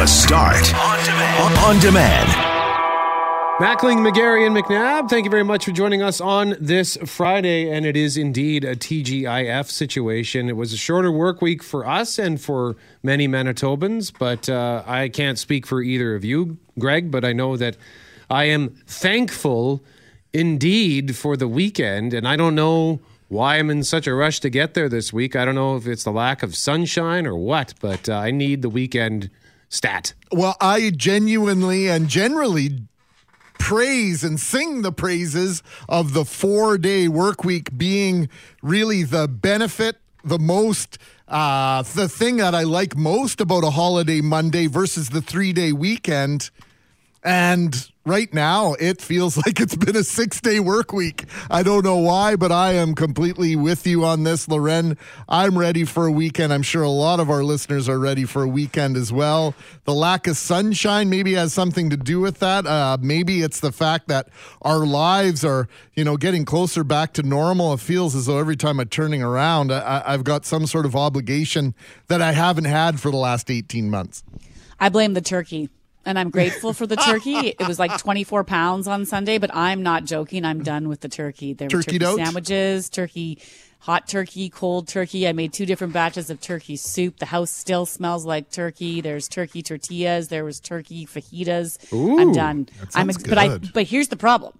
The Start on demand. On demand. Mackling, McGarry, and McNabb, thank you very much for joining us on this Friday. And it is indeed a TGIF situation. It was a shorter work week for us and for many Manitobans, but uh, I can't speak for either of you, Greg, but I know that I am thankful indeed for the weekend. And I don't know why I'm in such a rush to get there this week. I don't know if it's the lack of sunshine or what, but uh, I need the weekend stat. Well, I genuinely and generally praise and sing the praises of the four day work week being really the benefit, the most, uh, the thing that I like most about a holiday Monday versus the three day weekend. And right now, it feels like it's been a six day work week. I don't know why, but I am completely with you on this, Loren. I'm ready for a weekend. I'm sure a lot of our listeners are ready for a weekend as well. The lack of sunshine maybe has something to do with that. Uh, maybe it's the fact that our lives are, you know, getting closer back to normal. It feels as though every time I'm turning around, I, I've got some sort of obligation that I haven't had for the last 18 months. I blame the turkey and I'm grateful for the turkey. it was like 24 pounds on Sunday, but I'm not joking. I'm done with the turkey. There were Turkey turkey out? sandwiches, turkey, hot turkey, cold turkey. I made two different batches of turkey soup. The house still smells like turkey. There's turkey tortillas. There was turkey fajitas. I'm done. I'm sounds but I but here's the problem.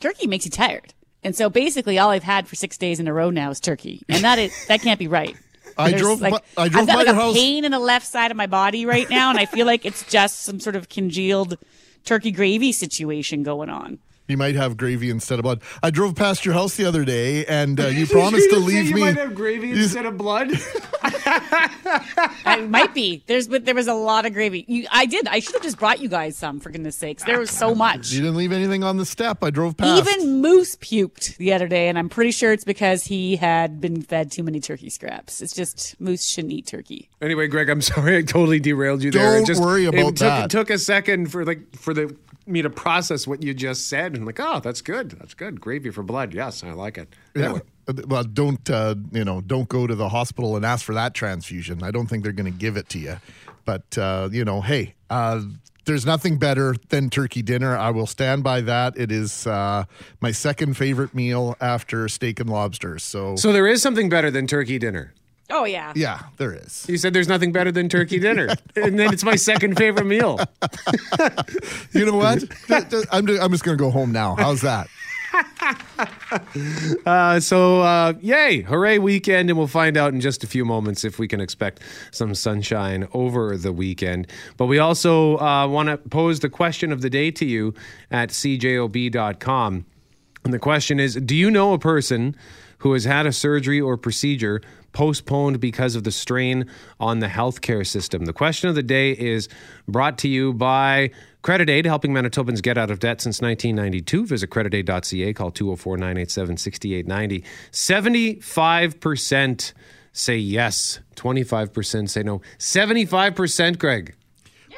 Turkey makes you tired. And so basically all I've had for 6 days in a row now is turkey. And that is that can't be right. I There's, drove like, by- I drove I've got by like your a house- pain in the left side of my body right now, and I feel like it's just some sort of congealed turkey gravy situation going on. You might have gravy instead of blood. I drove past your house the other day, and uh, you promised to leave me. You might have gravy You- of blood. I might be. There's but there was a lot of gravy. You, I did. I should have just brought you guys some for goodness sakes. There was so much. You didn't leave anything on the step. I drove past. Even Moose puked the other day, and I'm pretty sure it's because he had been fed too many turkey scraps. It's just Moose shouldn't eat turkey. Anyway, Greg, I'm sorry I totally derailed you there. Don't it just, worry about it took, that. It took a second for like for the me to process what you just said, and like, oh, that's good. That's good. Gravy for blood. Yes, I like it. Yeah. Anyway. Well, don't uh, you know? Don't go to the hospital and ask for that transfusion. I don't think they're going to give it to you. But uh, you know, hey, uh, there's nothing better than turkey dinner. I will stand by that. It is uh, my second favorite meal after steak and lobster. So, So there is something better than turkey dinner. Oh yeah. yeah, there is. You said there's nothing better than turkey dinner, and then it's my second favorite meal. You know what? Th- th- I'm just, I'm just going to go home now. How's that? Uh, so, uh, yay, hooray weekend, and we'll find out in just a few moments if we can expect some sunshine over the weekend. But we also uh, want to pose the question of the day to you at cjob.com. And the question is Do you know a person who has had a surgery or procedure postponed because of the strain on the healthcare system? The question of the day is brought to you by Credit Aid, helping Manitobans get out of debt since 1992. Visit creditaid.ca, call 204 987 6890. 75% say yes, 25% say no. 75%, Greg.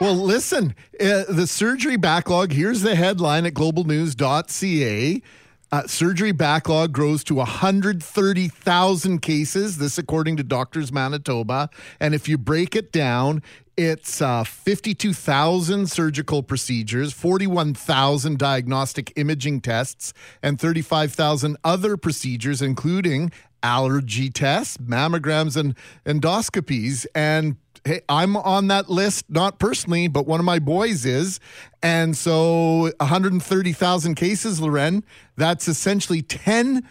Well, listen, uh, the surgery backlog, here's the headline at globalnews.ca. Uh, surgery backlog grows to 130,000 cases, this according to Doctors Manitoba. And if you break it down, it's uh, 52,000 surgical procedures, 41,000 diagnostic imaging tests, and 35,000 other procedures, including allergy tests, mammograms, and endoscopies. And hey, I'm on that list, not personally, but one of my boys is. And so 130,000 cases, Loren, that's essentially 10%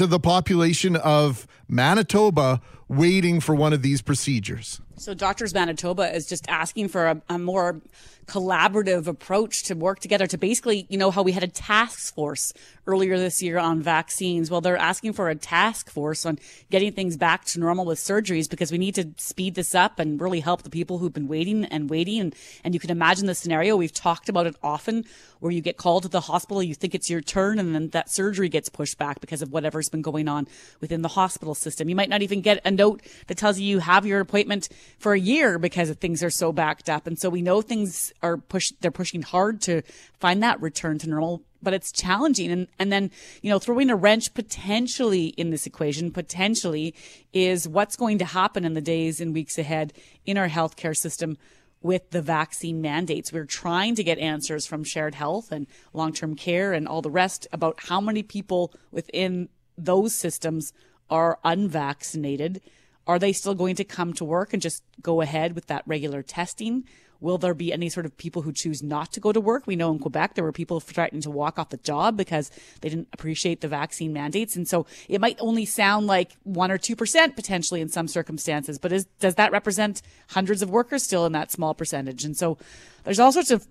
of the population of Manitoba waiting for one of these procedures. So Doctors Manitoba is just asking for a, a more collaborative approach to work together to basically, you know, how we had a task force earlier this year on vaccines. Well, they're asking for a task force on getting things back to normal with surgeries because we need to speed this up and really help the people who've been waiting and waiting. And, and you can imagine the scenario. We've talked about it often where you get called to the hospital, you think it's your turn, and then that surgery gets pushed back because of whatever's been going on within the hospital system. You might not even get a note that tells you you have your appointment for a year because things are so backed up. And so we know things are pushed, they're pushing hard to find that return to normal but it's challenging. And, and then, you know, throwing a wrench potentially in this equation, potentially is what's going to happen in the days and weeks ahead in our healthcare system with the vaccine mandates. We're trying to get answers from shared health and long term care and all the rest about how many people within those systems are unvaccinated. Are they still going to come to work and just go ahead with that regular testing? Will there be any sort of people who choose not to go to work? We know in Quebec there were people threatening to walk off the job because they didn't appreciate the vaccine mandates. And so it might only sound like one or 2% potentially in some circumstances, but is, does that represent hundreds of workers still in that small percentage? And so there's all sorts of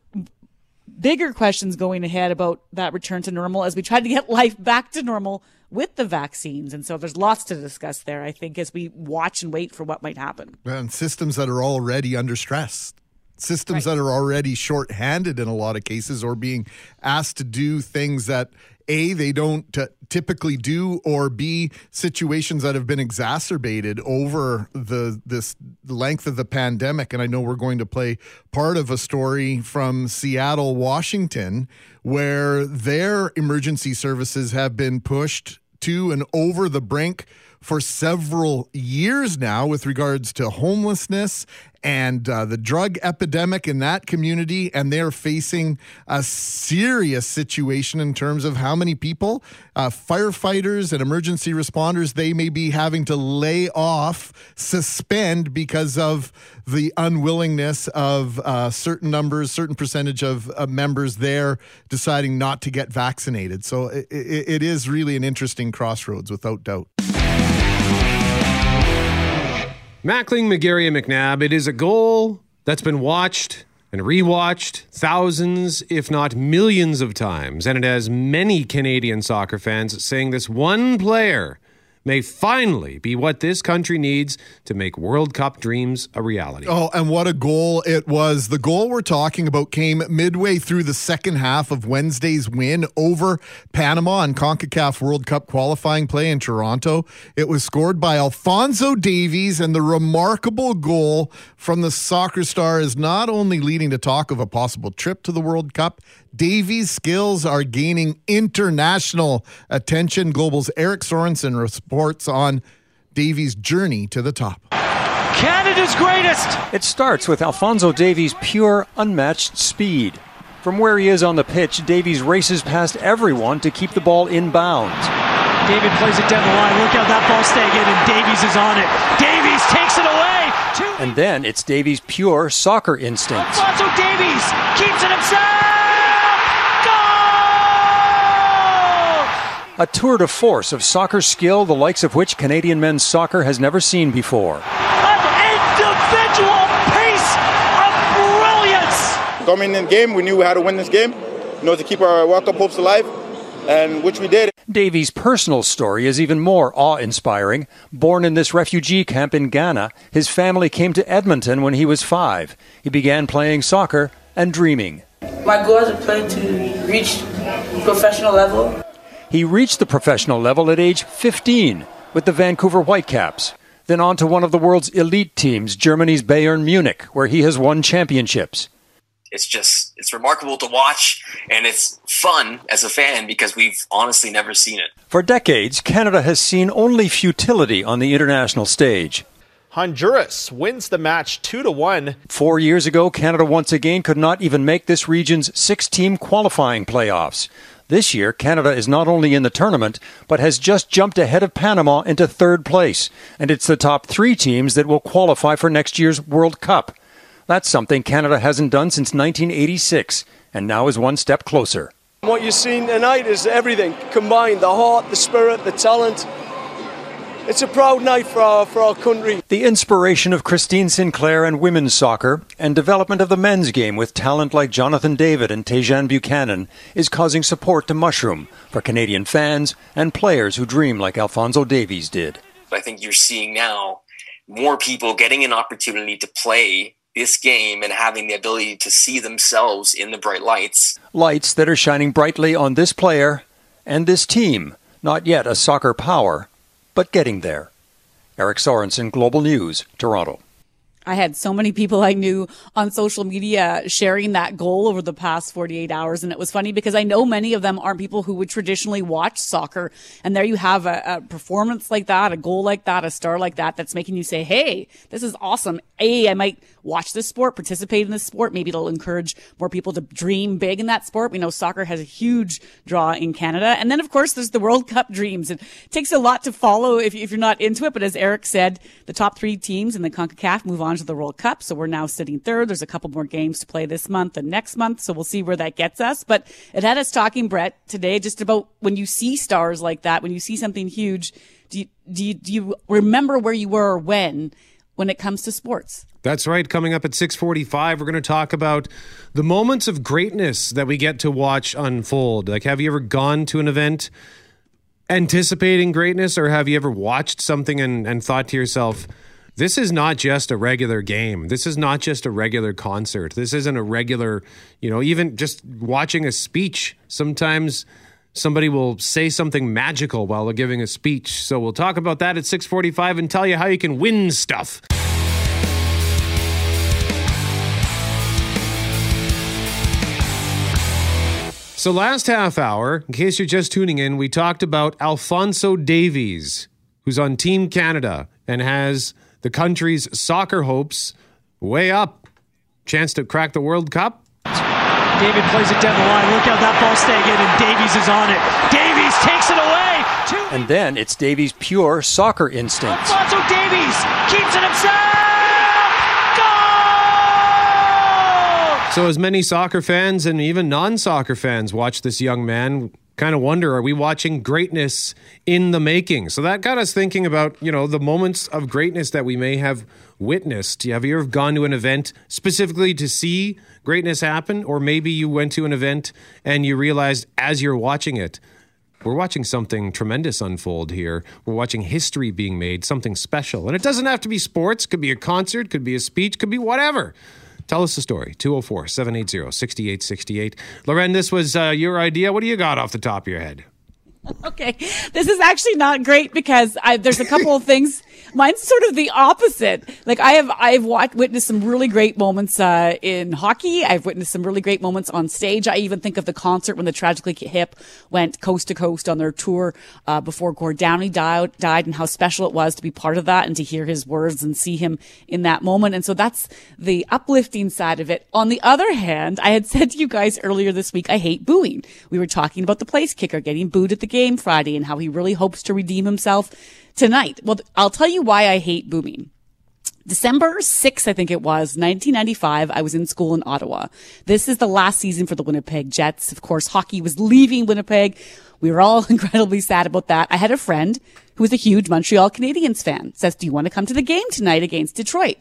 bigger questions going ahead about that return to normal as we try to get life back to normal with the vaccines. And so there's lots to discuss there, I think, as we watch and wait for what might happen. And systems that are already under stress systems right. that are already short-handed in a lot of cases or being asked to do things that a they don't uh, typically do or b situations that have been exacerbated over the this length of the pandemic. And i know we're going to play part of a story from Seattle Washington where their emergency services have been pushed to and over the brink for several years now with regards to homelessness and uh, the drug epidemic in that community. And they're facing a serious situation in terms of how many people, uh, firefighters and emergency responders, they may be having to lay off, suspend because of the unwillingness of uh, certain numbers, certain percentage of members there deciding not to get vaccinated. So it, it is really an interesting crossroads, without doubt. Mackling, McGarry, and McNabb, it is a goal that's been watched and rewatched thousands, if not millions of times. And it has many Canadian soccer fans saying this one player may finally be what this country needs to make World Cup dreams a reality. Oh, and what a goal it was. The goal we're talking about came midway through the second half of Wednesday's win over Panama in CONCACAF World Cup qualifying play in Toronto. It was scored by Alphonso Davies, and the remarkable goal from the soccer star is not only leading to talk of a possible trip to the World Cup, Davies' skills are gaining international attention. Global's Eric Sorensen reports on Davies' journey to the top. Canada's greatest! It starts with Alphonso Davies' pure, unmatched speed. From where he is on the pitch, Davies races past everyone to keep the ball in bounds. David plays it down the line. Look out, that ball staying in, and Davies is on it. Davies takes it away. And then it's Davies' pure soccer instinct. Alphonso Davies keeps it himself. A tour de force of soccer skill, the likes of which Canadian men's soccer has never seen before. An individual piece of brilliance! Coming in the game, we knew we had to win this game, you know, to keep our World Cup hopes alive, and which we did. Davies' personal story is even more awe inspiring. Born in this refugee camp in Ghana, his family came to Edmonton when he was five. He began playing soccer and dreaming. My goal is to play to reach professional level. He reached the professional level at age 15 with the Vancouver Whitecaps, then on to one of the world's elite teams, Germany's Bayern Munich, where he has won championships. It's just, it's remarkable to watch, and it's fun as a fan because we've honestly never seen it. For decades, Canada has seen only futility on the international stage. Honduras wins the match 2 to 1. 4 years ago, Canada once again could not even make this region's 6-team qualifying playoffs. This year, Canada is not only in the tournament, but has just jumped ahead of Panama into third place, and it's the top three teams that will qualify for next year's World Cup. That's something Canada hasn't done since 1986, and now is one step closer. What you've seen tonight is everything combined the heart, the spirit, the talent, it's a proud night for our, for our country. The inspiration of Christine Sinclair and women's soccer and development of the men's game with talent like Jonathan David and Tajon Buchanan is causing support to mushroom for Canadian fans and players who dream like Alphonso Davies did. I think you're seeing now more people getting an opportunity to play this game and having the ability to see themselves in the bright lights. Lights that are shining brightly on this player and this team, not yet a soccer power but getting there. Eric Sorensen, Global News, Toronto. I had so many people I knew on social media sharing that goal over the past 48 hours. And it was funny because I know many of them aren't people who would traditionally watch soccer. And there you have a, a, performance like that, a goal like that, a star like that, that's making you say, Hey, this is awesome. A, I might watch this sport, participate in this sport. Maybe it'll encourage more people to dream big in that sport. We know soccer has a huge draw in Canada. And then, of course, there's the World Cup dreams. It takes a lot to follow if, if you're not into it. But as Eric said, the top three teams in the CONCACAF move on to the World Cup. So we're now sitting third. There's a couple more games to play this month and next month. So we'll see where that gets us. But it had us talking, Brett, today just about when you see stars like that, when you see something huge, do you, do you, do you remember where you were or when, when it comes to sports? That's right. Coming up at 6:45, we're going to talk about the moments of greatness that we get to watch unfold. Like have you ever gone to an event anticipating greatness or have you ever watched something and, and thought to yourself, this is not just a regular game. This is not just a regular concert. This isn't a regular, you know, even just watching a speech. Sometimes somebody will say something magical while they're giving a speech. So we'll talk about that at 6:45 and tell you how you can win stuff. So, last half hour, in case you're just tuning in, we talked about Alphonso Davies, who's on Team Canada and has the country's soccer hopes way up. Chance to crack the World Cup? David plays it down the line. Look out that ball staying in, and Davies is on it. Davies takes it away. Two. And then it's Davies' pure soccer instinct. Alphonso Davies keeps it himself. So, as many soccer fans and even non soccer fans watch this young man, kind of wonder are we watching greatness in the making? So, that got us thinking about, you know, the moments of greatness that we may have witnessed. Have you ever gone to an event specifically to see greatness happen? Or maybe you went to an event and you realized as you're watching it, we're watching something tremendous unfold here. We're watching history being made, something special. And it doesn't have to be sports, could be a concert, could be a speech, could be whatever. Tell us the story. 204 780 6868. Loren, this was uh, your idea. What do you got off the top of your head? Okay, this is actually not great because I, there's a couple of things. Mine's sort of the opposite. Like I have, I've watched, witnessed some really great moments uh, in hockey. I've witnessed some really great moments on stage. I even think of the concert when the Tragically Hip went coast to coast on their tour uh, before Gord Downie died, died, and how special it was to be part of that and to hear his words and see him in that moment. And so that's the uplifting side of it. On the other hand, I had said to you guys earlier this week, I hate booing. We were talking about the place kicker getting booed at the game Friday and how he really hopes to redeem himself tonight. Well, I'll tell you why I hate booming. December 6th, I think it was, 1995, I was in school in Ottawa. This is the last season for the Winnipeg Jets. Of course, hockey was leaving Winnipeg. We were all incredibly sad about that. I had a friend who was a huge Montreal Canadiens fan. Says, do you want to come to the game tonight against Detroit?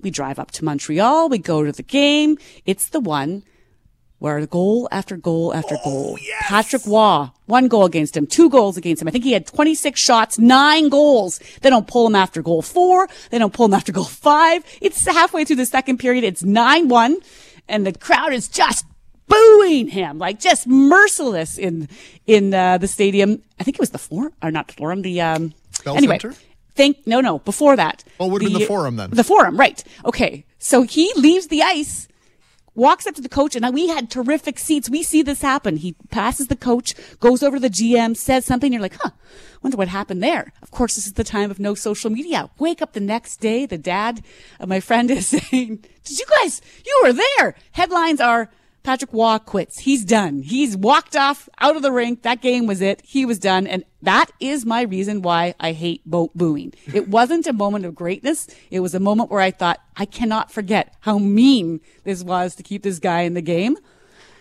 We drive up to Montreal. We go to the game. It's the one where the goal after goal after goal. Patrick Roy, one goal against him, two goals against him. I think he had 26 shots, nine goals. They don't pull him after goal four. They don't pull him after goal five. It's halfway through the second period. It's 9-1 and the crowd is just booing him, like just merciless in, in, uh, the stadium. I think it was the forum, or not the forum, the, um, Bell anyway. Center? Think, no, no, before that. Oh, would have been the forum then. The forum, right. Okay. So he leaves the ice walks up to the coach and we had terrific seats. We see this happen. He passes the coach, goes over to the GM, says something. You're like, huh, wonder what happened there. Of course, this is the time of no social media. Wake up the next day. The dad of my friend is saying, did you guys, you were there. Headlines are, Patrick Roy quits. He's done. He's walked off out of the rink. That game was it. He was done. And that is my reason why I hate bo- booing. It wasn't a moment of greatness. It was a moment where I thought, I cannot forget how mean this was to keep this guy in the game.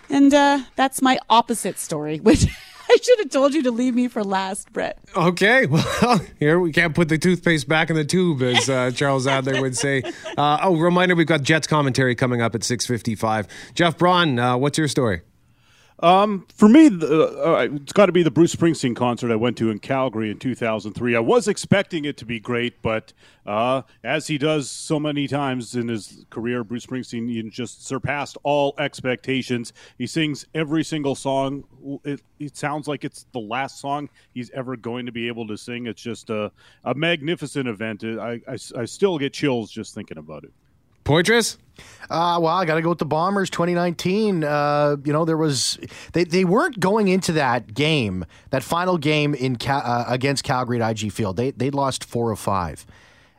And, uh, that's my opposite story, which I should have told you to leave me for last, Brett. Okay, well, here we can't put the toothpaste back in the tube, as uh, Charles Adler would say. Uh, oh, reminder: we've got Jets commentary coming up at six fifty-five. Jeff Braun, uh, what's your story? Um, for me, the, uh, it's got to be the Bruce Springsteen concert I went to in Calgary in 2003. I was expecting it to be great, but uh, as he does so many times in his career, Bruce Springsteen just surpassed all expectations. He sings every single song. It, it, sounds like it's the last song he's ever going to be able to sing. It's just a, a magnificent event. I, I, I still get chills just thinking about it. Poitras? Uh, well, I got to go with the Bombers 2019. Uh, you know, there was, they, they weren't going into that game, that final game in uh, against Calgary at IG Field. They, they lost four of five.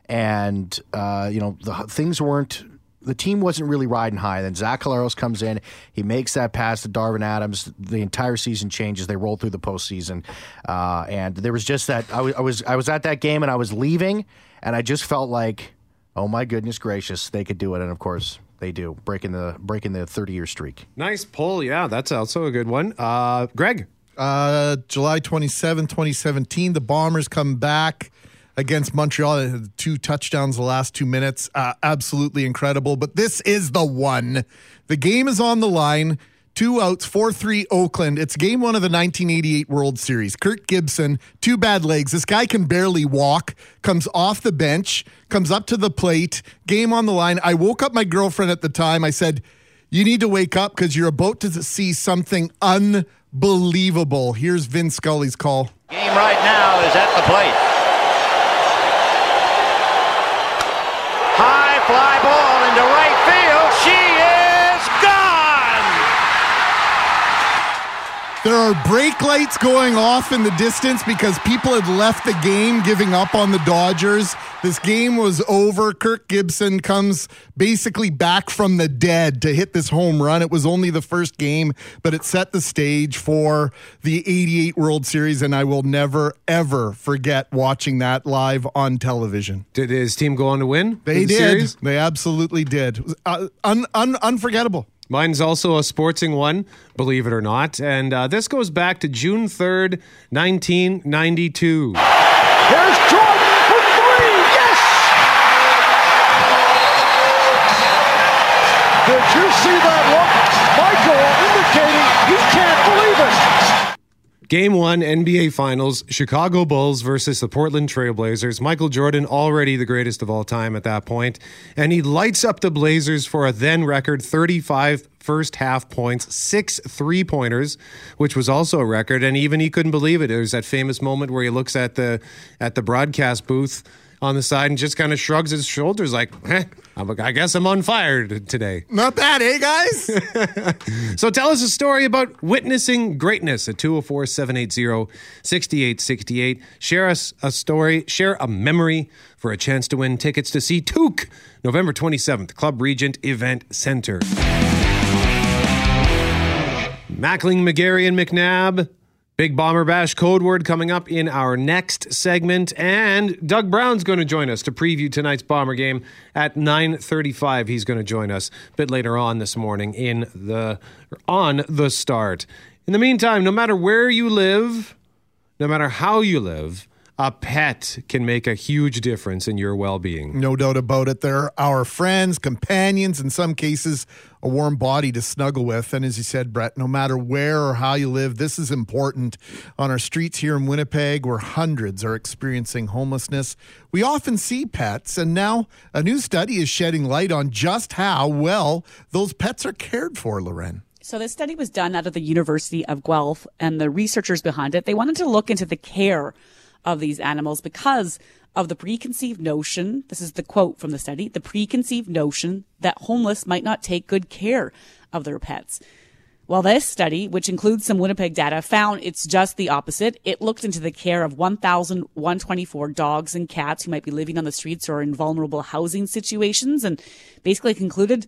and uh, you know the things weren't. The team wasn't really riding high. Then Zach Collaros comes in. He makes that pass to Darvin Adams. The entire season changes. They roll through the postseason, uh, and there was just that. I was, I was I was at that game and I was leaving, and I just felt like, oh my goodness gracious, they could do it. And of course, they do, breaking the breaking the thirty year streak. Nice pull. Yeah, that's also a good one. Uh, Greg. Uh, July 27, 2017, the Bombers come back against Montreal. They had Two touchdowns the last two minutes. Uh, absolutely incredible. But this is the one. The game is on the line. Two outs, 4 3 Oakland. It's game one of the 1988 World Series. Kirk Gibson, two bad legs. This guy can barely walk, comes off the bench, comes up to the plate, game on the line. I woke up my girlfriend at the time. I said, You need to wake up because you're about to see something unbelievable. Here's Vin Scully's call. Game right now is at the plate. High fly ball into right field. She is gone. There are brake lights going off in the distance because people had left the game giving up on the Dodgers. This game was over. Kirk Gibson comes basically back from the dead to hit this home run. It was only the first game, but it set the stage for the 88 World Series, and I will never, ever forget watching that live on television. Did his team go on to win? They the did. series? They absolutely did. It was, Uh, un, un, unforgettable. Mine's also a sportsing one, believe it or not. And uh, this goes back to June 3rd, 1992. Here's Jordan for three. Yes! Did you see that look? Michael indicating he can't believe it. Game one, NBA Finals, Chicago Bulls versus the Portland Trailblazers. Michael Jordan, already the greatest of all time at that point, and he lights up the Blazers for a then record 35 first half points, six three pointers, which was also a record. And even he couldn't believe it. There's that famous moment where he looks at the at the broadcast booth on the side and just kind of shrugs his shoulders, like, eh, I'm- I guess I'm on fire today. Not bad, eh, guys? So tell us a story about witnessing greatness at 204 780 6868. Share us a story, share a memory for a chance to win tickets to see Took November 27th, Club Regent Event Center. Mackling, McGarry, and McNabb. Big Bomber Bash code word coming up in our next segment, and Doug Brown's going to join us to preview tonight's Bomber game at 9:35. He's going to join us a bit later on this morning in the on the start. In the meantime, no matter where you live, no matter how you live, a pet can make a huge difference in your well-being. No doubt about it. They're our friends, companions, in some cases, a warm body to snuggle with. And as you said, Brett, no matter where or how you live, this is important. On our streets here in Winnipeg, where hundreds are experiencing homelessness, we often see pets. And now a new study is shedding light on just how well those pets are cared for, Loren. So this study was done out of the University of Guelph and the researchers behind it, they wanted to look into the care of these animals because of the preconceived notion. This is the quote from the study, the preconceived notion that homeless might not take good care of their pets. Well, this study, which includes some Winnipeg data, found it's just the opposite. It looked into the care of 1,124 dogs and cats who might be living on the streets or in vulnerable housing situations and basically concluded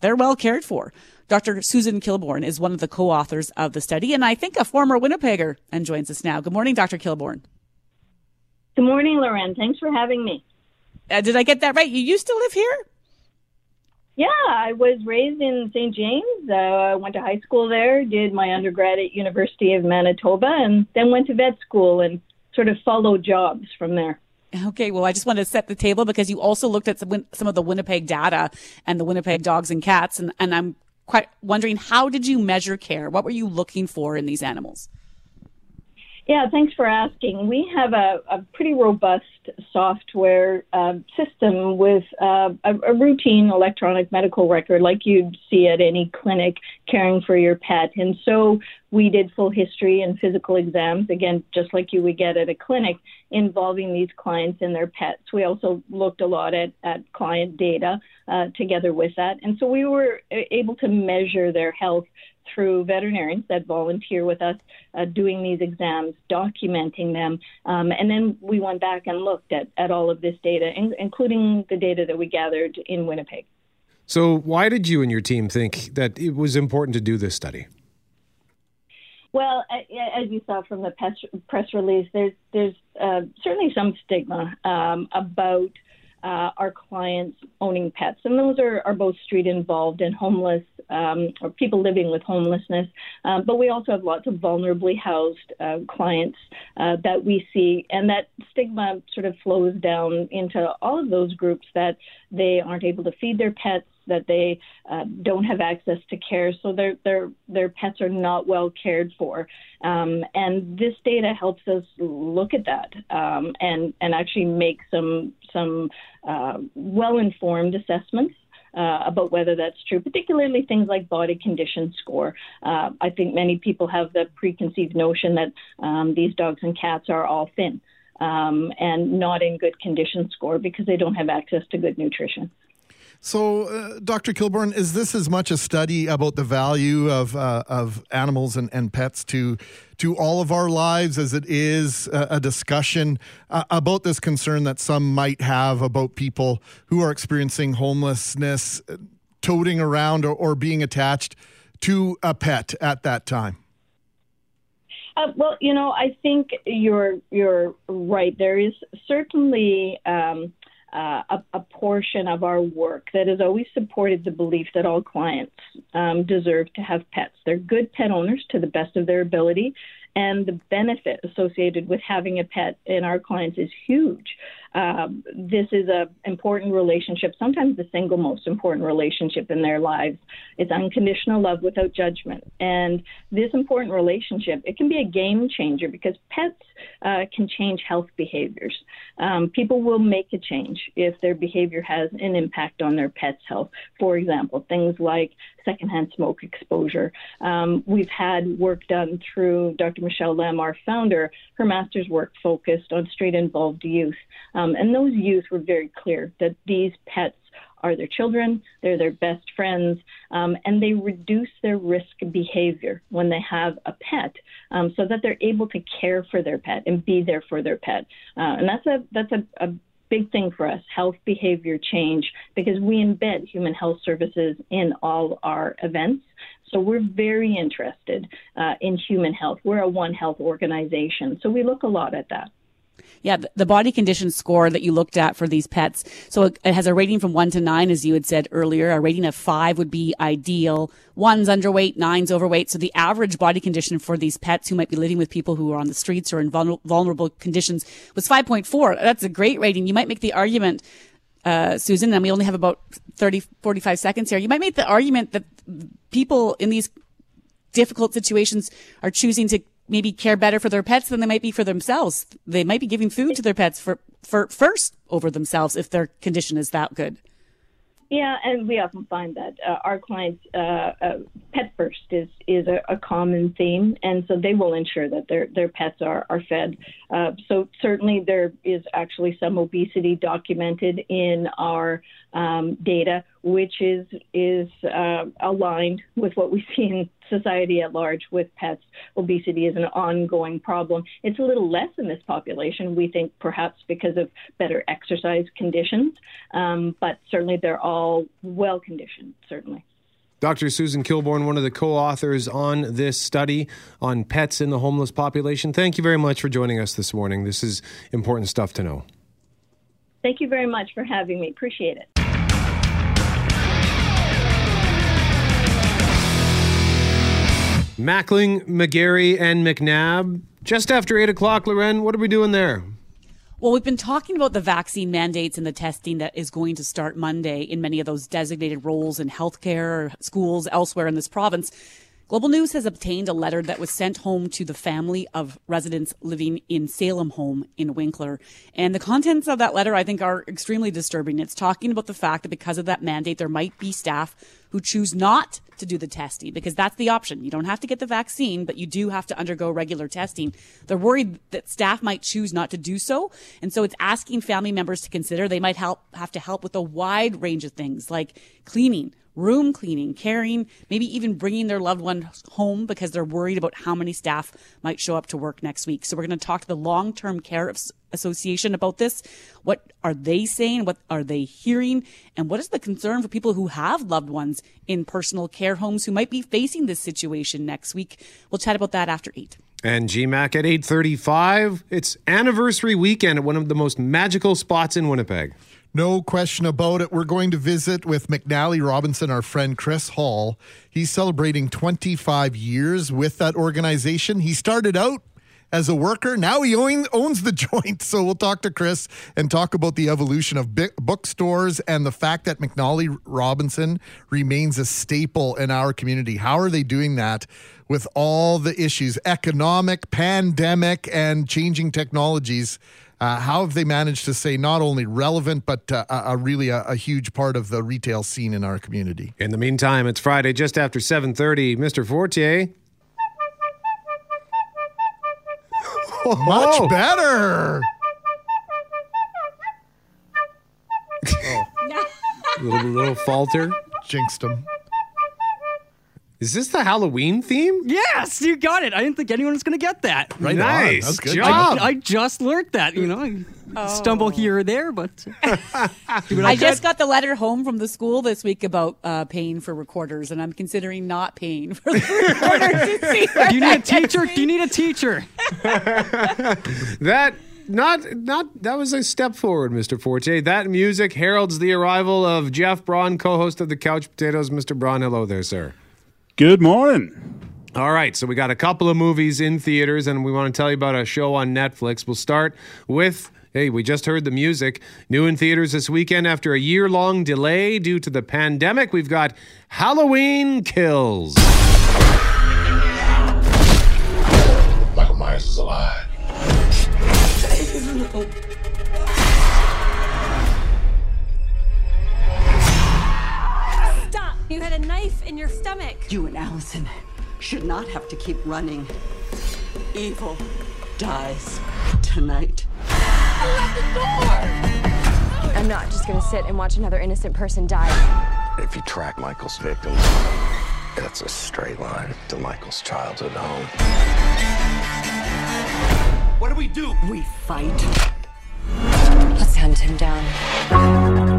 they're well cared for. Dr. Susan Kilborn is one of the co-authors of the study and I think a former Winnipegger and joins us now. Good morning, Dr. Kilborn. Good morning, Loren. Thanks for having me. Uh, did I get that right? You used to live here? Yeah, I was raised in St. James. Uh, I went to high school there, did my undergrad at University of Manitoba, and then went to vet school and sort of followed jobs from there. Okay, well, I just wanted to set the table because you also looked at some, some of the Winnipeg data and the Winnipeg dogs and cats, and, and I'm quite wondering how did you measure care? What were you looking for in these animals? Yeah, thanks for asking. We have a, a pretty robust software uh, system with uh, a, a routine electronic medical record like you'd see at any clinic caring for your pet. And so we did full history and physical exams, again, just like you would get at a clinic, involving these clients and their pets. We also looked a lot at, at client data uh, together with that. And so we were able to measure their health through veterinarians that volunteer with us uh, doing these exams, documenting them. Um, and then we went back and looked at, at all of this data, in, including the data that we gathered in Winnipeg. So, why did you and your team think that it was important to do this study? Well, as you saw from the press release, there's there's uh, certainly some stigma um, about uh, our clients owning pets, and those are, are both street involved and homeless um, or people living with homelessness. Um, but we also have lots of vulnerably housed uh, clients uh, that we see, and that stigma sort of flows down into all of those groups that they aren't able to feed their pets that they uh, don't have access to care, so their their their pets are not well cared for. Um, and this data helps us look at that um, and and actually make some some uh, well informed assessments. Uh, about whether that's true, particularly things like body condition score. Uh, I think many people have the preconceived notion that um, these dogs and cats are all thin um, and not in good condition score because they don't have access to good nutrition. So, uh, Dr. Kilborn, is this as much a study about the value of uh, of animals and, and pets to to all of our lives as it is a, a discussion uh, about this concern that some might have about people who are experiencing homelessness, uh, toting around or, or being attached to a pet at that time? Uh, well, you know, I think you're you're right. There is certainly um, uh, a, a, portion of our work that has always supported the belief that all clients um, deserve to have pets. They're good pet owners to the best of their ability, and the benefit associated with having a pet in our clients is huge. Um, this is an important relationship, sometimes the single most important relationship in their lives. It's unconditional love without judgment. And this important relationship, it can be a game changer because pets uh, can change health behaviors. Um, people will make a change if their behavior has an impact on their pet's health. For example, things like secondhand smoke exposure. Um, we've had work done through Dr. Michelle Lem, our founder. Her master's work focused on street involved youth. Um, and those youth were very clear that these pets are their children, they're their best friends, um, and they reduce their risk behavior when they have a pet, um, so that they're able to care for their pet and be there for their pet. Uh, and that's a that's a, a big thing for us health behavior change because we embed human health services in all our events. So we're very interested uh, in human health. We're a One Health organization, so we look a lot at that. Yeah, the body condition score that you looked at for these pets. So it has a rating from one to nine, as you had said earlier. A rating of five would be ideal. One's underweight, nine's overweight. So the average body condition for these pets who might be living with people who are on the streets or in vulnerable conditions was 5.4. That's a great rating. You might make the argument, uh, Susan, and we only have about 30, 45 seconds here. You might make the argument that people in these difficult situations are choosing to maybe care better for their pets than they might be for themselves. They might be giving food to their pets for, for first over themselves if their condition is that good. Yeah, and we often find that uh, our clients, uh, uh, pet first is is a, a, common theme, and so they will ensure that their their pets are are fed. Uh, so certainly there is actually some obesity documented in our um, data, which is is uh, aligned with what we see in society at large with pets. Obesity is an ongoing problem. It's a little less in this population, we think, perhaps because of better exercise conditions, um, but certainly they're all well conditioned. Certainly. Dr. Susan Kilborn, one of the co authors on this study on pets in the homeless population. Thank you very much for joining us this morning. This is important stuff to know. Thank you very much for having me. Appreciate it. Mackling, McGarry, and McNabb. Just after 8 o'clock, Loren, what are we doing there? Well, we've been talking about the vaccine mandates and the testing that is going to start Monday in many of those designated roles in healthcare, schools, elsewhere in this province. Global News has obtained a letter that was sent home to the family of residents living in Salem Home in Winkler. And the contents of that letter, I think, are extremely disturbing. It's talking about the fact that because of that mandate, there might be staff who choose not to do the testing because that's the option. You don't have to get the vaccine, but you do have to undergo regular testing. They're worried that staff might choose not to do so. And so it's asking family members to consider they might help, have to help with a wide range of things like cleaning, room cleaning, caring, maybe even bringing their loved one home because they're worried about how many staff might show up to work next week. So we're going to talk to the long term care association about this. What are they saying? What are they hearing? And what is the concern for people who have loved ones in personal care homes who might be facing this situation next week? We'll chat about that after eight. And GMAC at 835. It's anniversary weekend at one of the most magical spots in Winnipeg. No question about it. We're going to visit with McNally Robinson, our friend Chris Hall. He's celebrating 25 years with that organization. He started out as a worker. Now he own, owns the joint. So we'll talk to Chris and talk about the evolution of bookstores and the fact that McNally Robinson remains a staple in our community. How are they doing that with all the issues, economic, pandemic, and changing technologies? Uh, how have they managed to stay not only relevant but uh, a, really a, a, huge part of the retail scene in our community? In the meantime, it's Friday just after seven thirty. Mr. Fortier. Much better. oh. little little falter. Jinxed him. Is this the Halloween theme? Yes, you got it. I didn't think anyone was going to get that. Right nice That's good job. I, I, just learned that. You know, I oh. stumble here or there, but I just got the letter home from the school this week about uh, paying for recorders, and I'm considering not paying for the recorders. Do you need a teacher? Do you need a teacher? that not not that was a step forward, Mr. Forte. That music heralds the arrival of Jeff Braun, co-host of the Couch Potatoes. Mr. Braun, hello there, sir. Good morning. All right, so we got a couple of movies in theaters, and we want to tell you about a show on Netflix. We'll start with Hey, we just heard the music. New in theaters this weekend after a year long delay due to the pandemic. We've got Halloween Kills. Michael Myers is alive. in your stomach. You and Allison should not have to keep running. Evil dies tonight. I'm not just gonna sit and watch another innocent person die. If you track Michael's victims, that's a straight line to Michael's childhood home. What do we do? We fight. Let's hunt him down.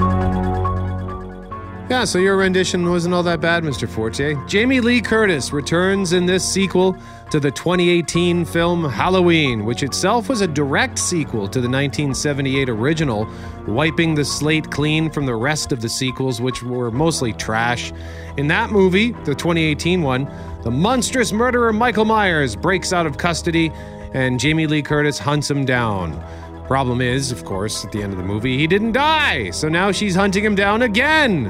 Yeah, so your rendition wasn't all that bad, Mr. Forte. Jamie Lee Curtis returns in this sequel to the 2018 film Halloween, which itself was a direct sequel to the 1978 original, wiping the slate clean from the rest of the sequels, which were mostly trash. In that movie, the 2018 one, the monstrous murderer Michael Myers breaks out of custody and Jamie Lee Curtis hunts him down. Problem is, of course, at the end of the movie, he didn't die, so now she's hunting him down again.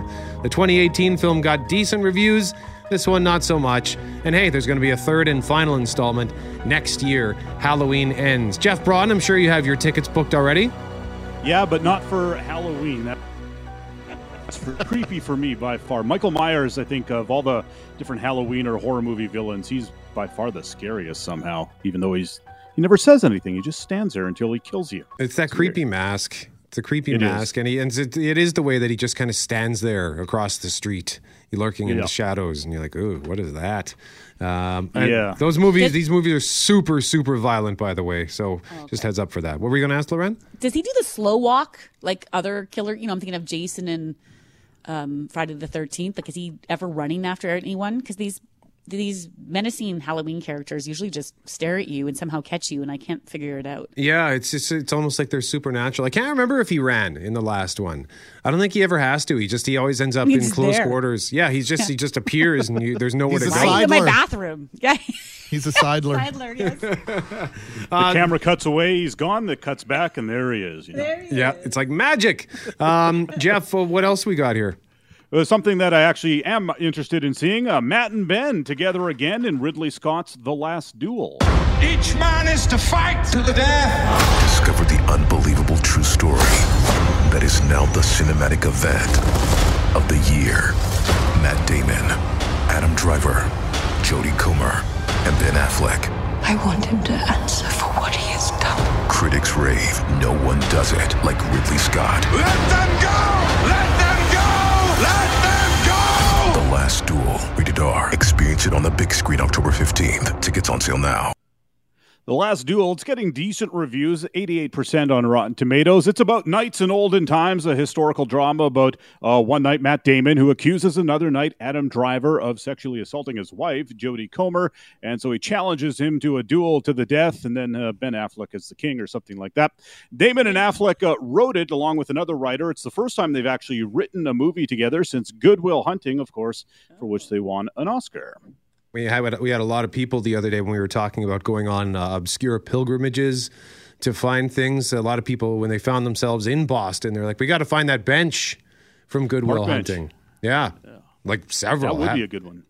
The 2018 film got decent reviews, this one not so much. And hey, there's going to be a third and final installment next year. Halloween ends. Jeff Braun, I'm sure you have your tickets booked already. Yeah, but not for Halloween. That's for, creepy for me by far. Michael Myers, I think, of all the different Halloween or horror movie villains, he's by far the scariest somehow, even though he's he never says anything. He just stands there until he kills you. It's that it's creepy weird. mask. It's a creepy it mask, is. and he and it, it is the way that he just kind of stands there across the street, He lurking in the shadows, and you're like, "Ooh, what is that?" Um, yeah, those movies, these movies are super, super violent, by the way. So okay. just heads up for that. What were you going to ask, Loren? Does he do the slow walk like other killer? You know, I'm thinking of Jason and um, Friday the Thirteenth. Like, is he ever running after anyone? Because these these menacing Halloween characters usually just stare at you and somehow catch you, and I can't figure it out. Yeah, it's just it's almost like they're supernatural. I can't remember if he ran in the last one. I don't think he ever has to. He just he always ends up he's in close there. quarters. Yeah, he's just he just appears and you, there's nowhere he's to go. in my bathroom. Yeah. He's a sidler. sidler, yes. the uh, camera cuts away, he's gone. The cuts back, and there he is. You know? There he yeah, is. it's like magic. Um, Jeff, uh, what else we got here? Uh, something that I actually am interested in seeing uh, Matt and Ben together again in Ridley Scott's The Last Duel. Each man is to fight to the death. Discover the unbelievable true story that is now the cinematic event of the year. Matt Damon, Adam Driver, Jodie Comer, and Ben Affleck. I want him to answer for what he has done. Critics rave no one does it like Ridley Scott. Let them go! Let them Last Duel. Rated R. Experience it on the big screen October 15th. Tickets on sale now. The Last Duel, it's getting decent reviews, 88% on Rotten Tomatoes. It's about knights in olden times, a historical drama about uh, one knight, Matt Damon, who accuses another knight, Adam Driver, of sexually assaulting his wife, Jodie Comer. And so he challenges him to a duel to the death, and then uh, Ben Affleck is the king or something like that. Damon and Affleck uh, wrote it along with another writer. It's the first time they've actually written a movie together since Good Will Hunting, of course, for which they won an Oscar. We had we had a lot of people the other day when we were talking about going on uh, obscure pilgrimages to find things. A lot of people when they found themselves in Boston, they're like, "We got to find that bench from Good Will. Hunting." Yeah. like several. That would be a good one.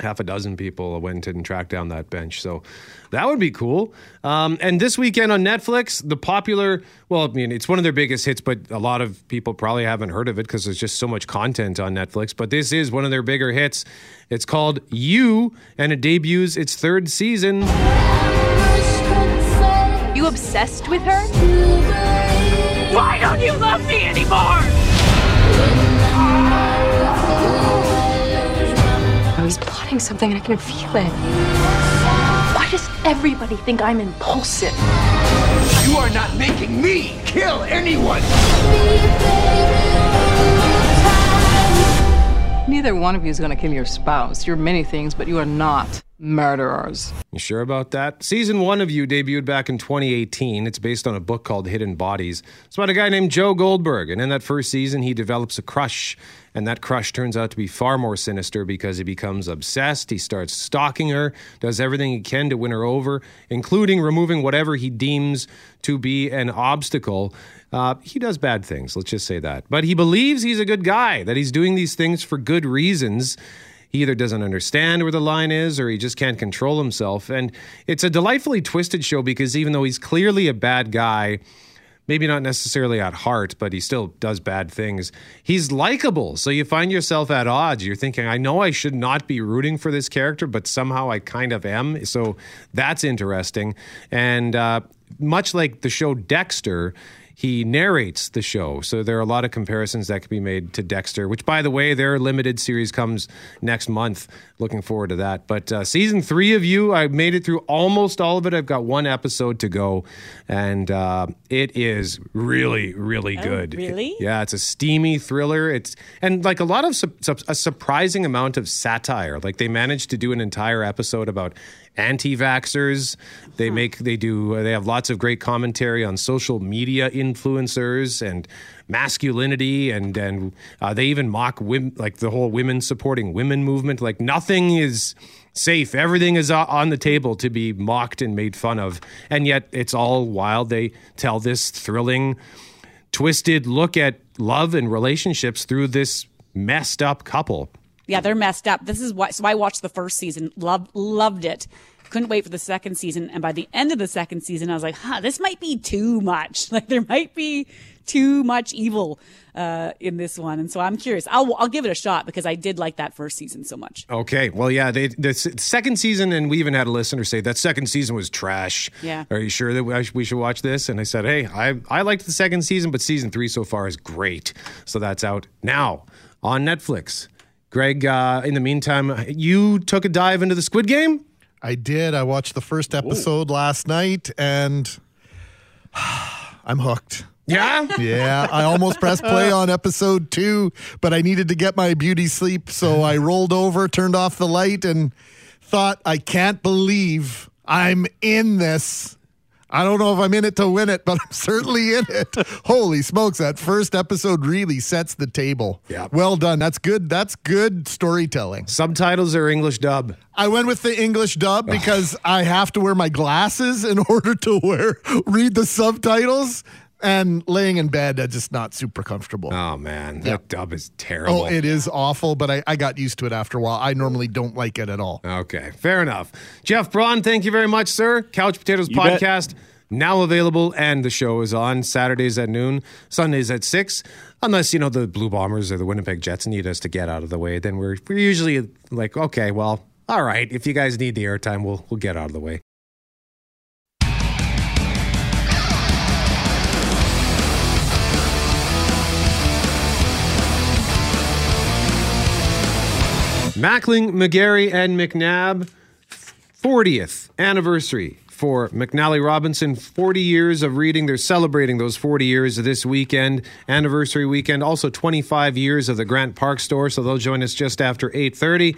Half a dozen people went and tracked down that bench. So that would be cool. Um, and this weekend on Netflix, the popular, well, I mean, it's one of their biggest hits, but a lot of people probably haven't heard of it because there's just so much content on Netflix. But this is one of their bigger hits. It's called You, and it debuts its third season. You obsessed with her? Why don't you love me anymore? He's something and I can feel it. Why does everybody think I'm impulsive? You are not making me kill anyone. Neither one of you is going to kill your spouse. You're many things, but you are not murderers. You sure about that? Season one of You debuted back in 2018. It's based on a book called Hidden Bodies. It's about a guy named Joe Goldberg. And in that first season, he develops a crush. And that crush turns out to be far more sinister because he becomes obsessed. He starts stalking her, does everything he can to win her over, including removing whatever he deems to be an obstacle. Uh, he does bad things, let's just say that. But he believes he's a good guy, that he's doing these things for good reasons he either doesn't understand where the line is or he just can't control himself. And it's a delightfully twisted show because even though he's clearly a bad guy, maybe not necessarily at heart, but he still does bad things, he's likable. So you find yourself at odds. You're thinking, I know I should not be rooting for this character, but somehow I kind of am. So that's interesting. And uh, much like the show Dexter, he narrates the show. So there are a lot of comparisons that could be made to Dexter, which, by the way, their limited series comes next month. Looking forward to that. But uh, season three of You, I made it through almost all of it. I've got one episode to go, and uh, it is really, really good. really? yeah, it's a steamy thriller. It's and like a lot of su- su- a surprising amount of satire. Like they managed to do an entire episode about anti-vaxxers. They hmm. make they do uh, they have lots of great commentary on social media influencers and masculinity and and uh, they even mock women like the whole women supporting women movement. Like nothing is safe. Everything is uh, on the table to be mocked and made fun of, and yet it's all while they tell this thrilling, twisted look at love and relationships through this messed up couple. Yeah, they're messed up. This is why. So I watched the first season, loved loved it. Couldn't wait for the second season, and by the end of the second season, I was like, "Huh, this might be too much. Like there might be too much evil uh, in this one." And so I'm curious. I'll I'll give it a shot because I did like that first season so much. Okay. Well, yeah, they, the second season, and we even had a listener say that second season was trash. Yeah. Are you sure that we, we should watch this? And I said, hey, I, I liked the second season, but season three so far is great. So that's out now on Netflix. Greg, uh, in the meantime, you took a dive into the Squid Game? I did. I watched the first episode last night and I'm hooked. Yeah? Yeah. I almost pressed play on episode two, but I needed to get my beauty sleep. So I rolled over, turned off the light, and thought, I can't believe I'm in this. I don't know if I'm in it to win it, but I'm certainly in it. Holy smokes, that first episode really sets the table. Yeah. Well done. That's good. That's good storytelling. Subtitles or English dub? I went with the English dub because I have to wear my glasses in order to wear read the subtitles. And laying in bed, I'm just not super comfortable. Oh, man. That dub is oh, terrible. Oh, it is awful, but I, I got used to it after a while. I normally don't like it at all. Okay, fair enough. Jeff Braun, thank you very much, sir. Couch Potatoes You bet. podcast now available, and the show is on Saturdays at noon, Sundays at six. Unless you know the Blue Bombers or the Winnipeg Jets need us to get out of the way, then we're we're usually like, okay, well, all right. If you guys need the airtime, we'll we'll get out of the way. Mackling, McGarry, and McNabb, 40th anniversary for McNally Robinson. 40 years of reading. They're celebrating those 40 years this weekend, anniversary weekend. Also 25 years of the Grant Park store. So they'll join us just after 8:30.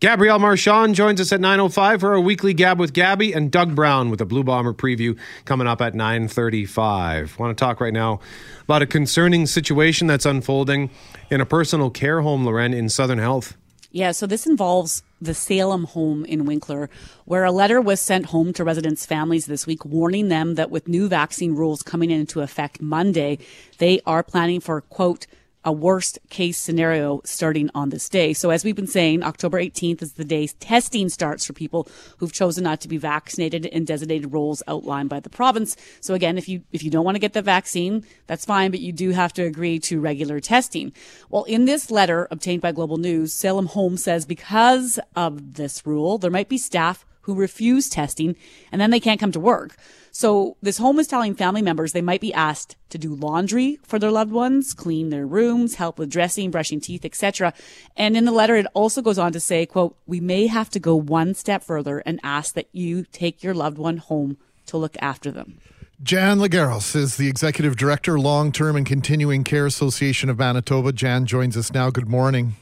Gabrielle Marchand joins us at 9.05 for our weekly Gab with Gabby, and Doug Brown with a Blue Bomber preview coming up at 9.35. want to talk right now about a concerning situation that's unfolding in a personal care home, Loren, in Southern Health. Yeah, so this involves the Salem home in Winkler, where a letter was sent home to residents' families this week warning them that with new vaccine rules coming into effect Monday, they are planning for, quote, a worst case scenario starting on this day. So as we've been saying, October 18th is the day testing starts for people who've chosen not to be vaccinated in designated roles outlined by the province. So again, if you if you don't want to get the vaccine, that's fine, but you do have to agree to regular testing. Well, in this letter obtained by Global News, Salem Home says because of this rule, there might be staff who refuse testing and then they can't come to work. So this home is telling family members they might be asked to do laundry for their loved ones, clean their rooms, help with dressing, brushing teeth, etc. And in the letter, it also goes on to say, quote, we may have to go one step further and ask that you take your loved one home to look after them. Jan Legeros is the Executive Director, Long Term and Continuing Care Association of Manitoba. Jan joins us now. Good morning.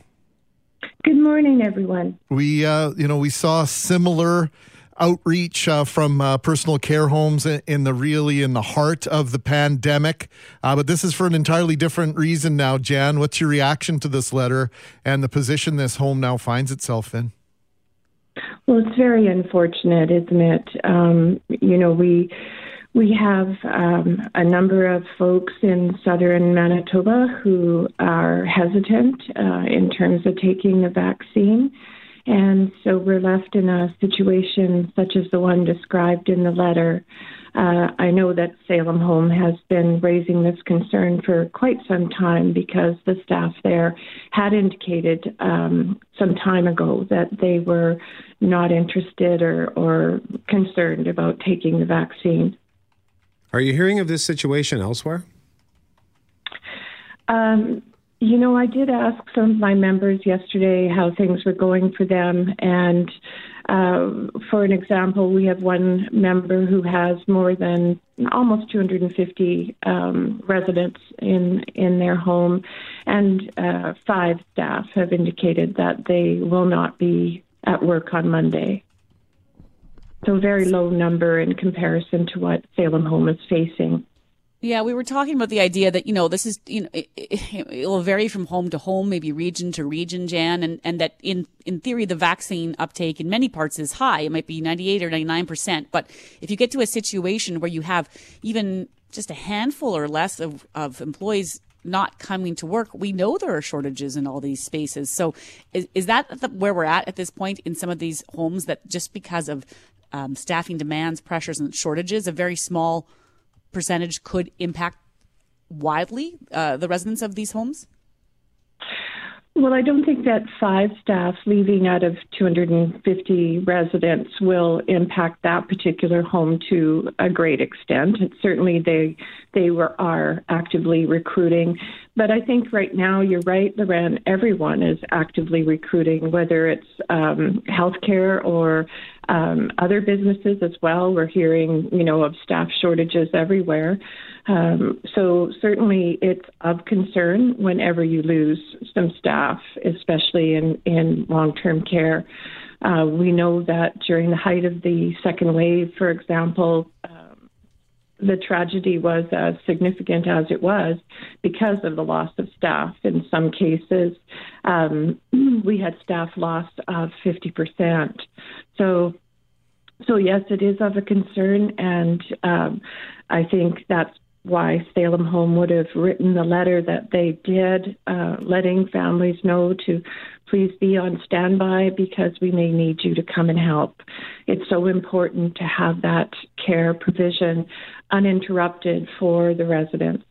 Good morning, everyone. We, uh, you know, we saw similar outreach uh, from uh, personal care homes in the really in the heart of the pandemic. Uh, but this is for an entirely different reason now, Jan. What's your reaction to this letter and the position this home now finds itself in? Well, it's very unfortunate, isn't it? Um, you know, we we have um, a number of folks in southern Manitoba who are hesitant uh, in terms of taking the vaccine. And so we're left in a situation such as the one described in the letter. Uh, I know that Salem Home has been raising this concern for quite some time because the staff there had indicated um, some time ago that they were not interested or, or concerned about taking the vaccine. Are you hearing of this situation elsewhere? Um, you know, I did ask some of my members yesterday how things were going for them. And uh, for an example, we have one member who has more than almost 250 um, residents in, in their home, and uh, five staff have indicated that they will not be at work on Monday. So, very low number in comparison to what Salem Home is facing. Yeah, we were talking about the idea that you know this is you know it, it, will vary from home to home, maybe region to region, Jan, and and that in in theory the vaccine uptake in many parts is high. It might be ninety eight or ninety nine percent, but if you get to a situation where you have even just a handful or less of of employees not coming to work, we know there are shortages in all these spaces. So, is, is that the, where we're at at this point in some of these homes that just because of um, staffing demands, pressures, and shortages, a very small percentage could impact widely uh, the residents of these homes? Well, I don't think that five staff leaving out of 250 residents will impact that particular home to a great extent. certainly, they they were are actively recruiting, but I think right now you're right, Loren. Everyone is actively recruiting, whether it's um, healthcare or um, other businesses as well. We're hearing, you know, of staff shortages everywhere. Um, so certainly it's of concern whenever you lose some staff, especially in, in long-term care. Uh, we know that during the height of the second wave, for example, the tragedy was as significant as it was because of the loss of staff. In some cases, um, we had staff loss of 50%. So so yes, it is of a concern, and um, I think that's why Salem Home would have written the letter that they did, uh, letting families know to please be on standby because we may need you to come and help. It's so important to have that care provision uninterrupted for the residents.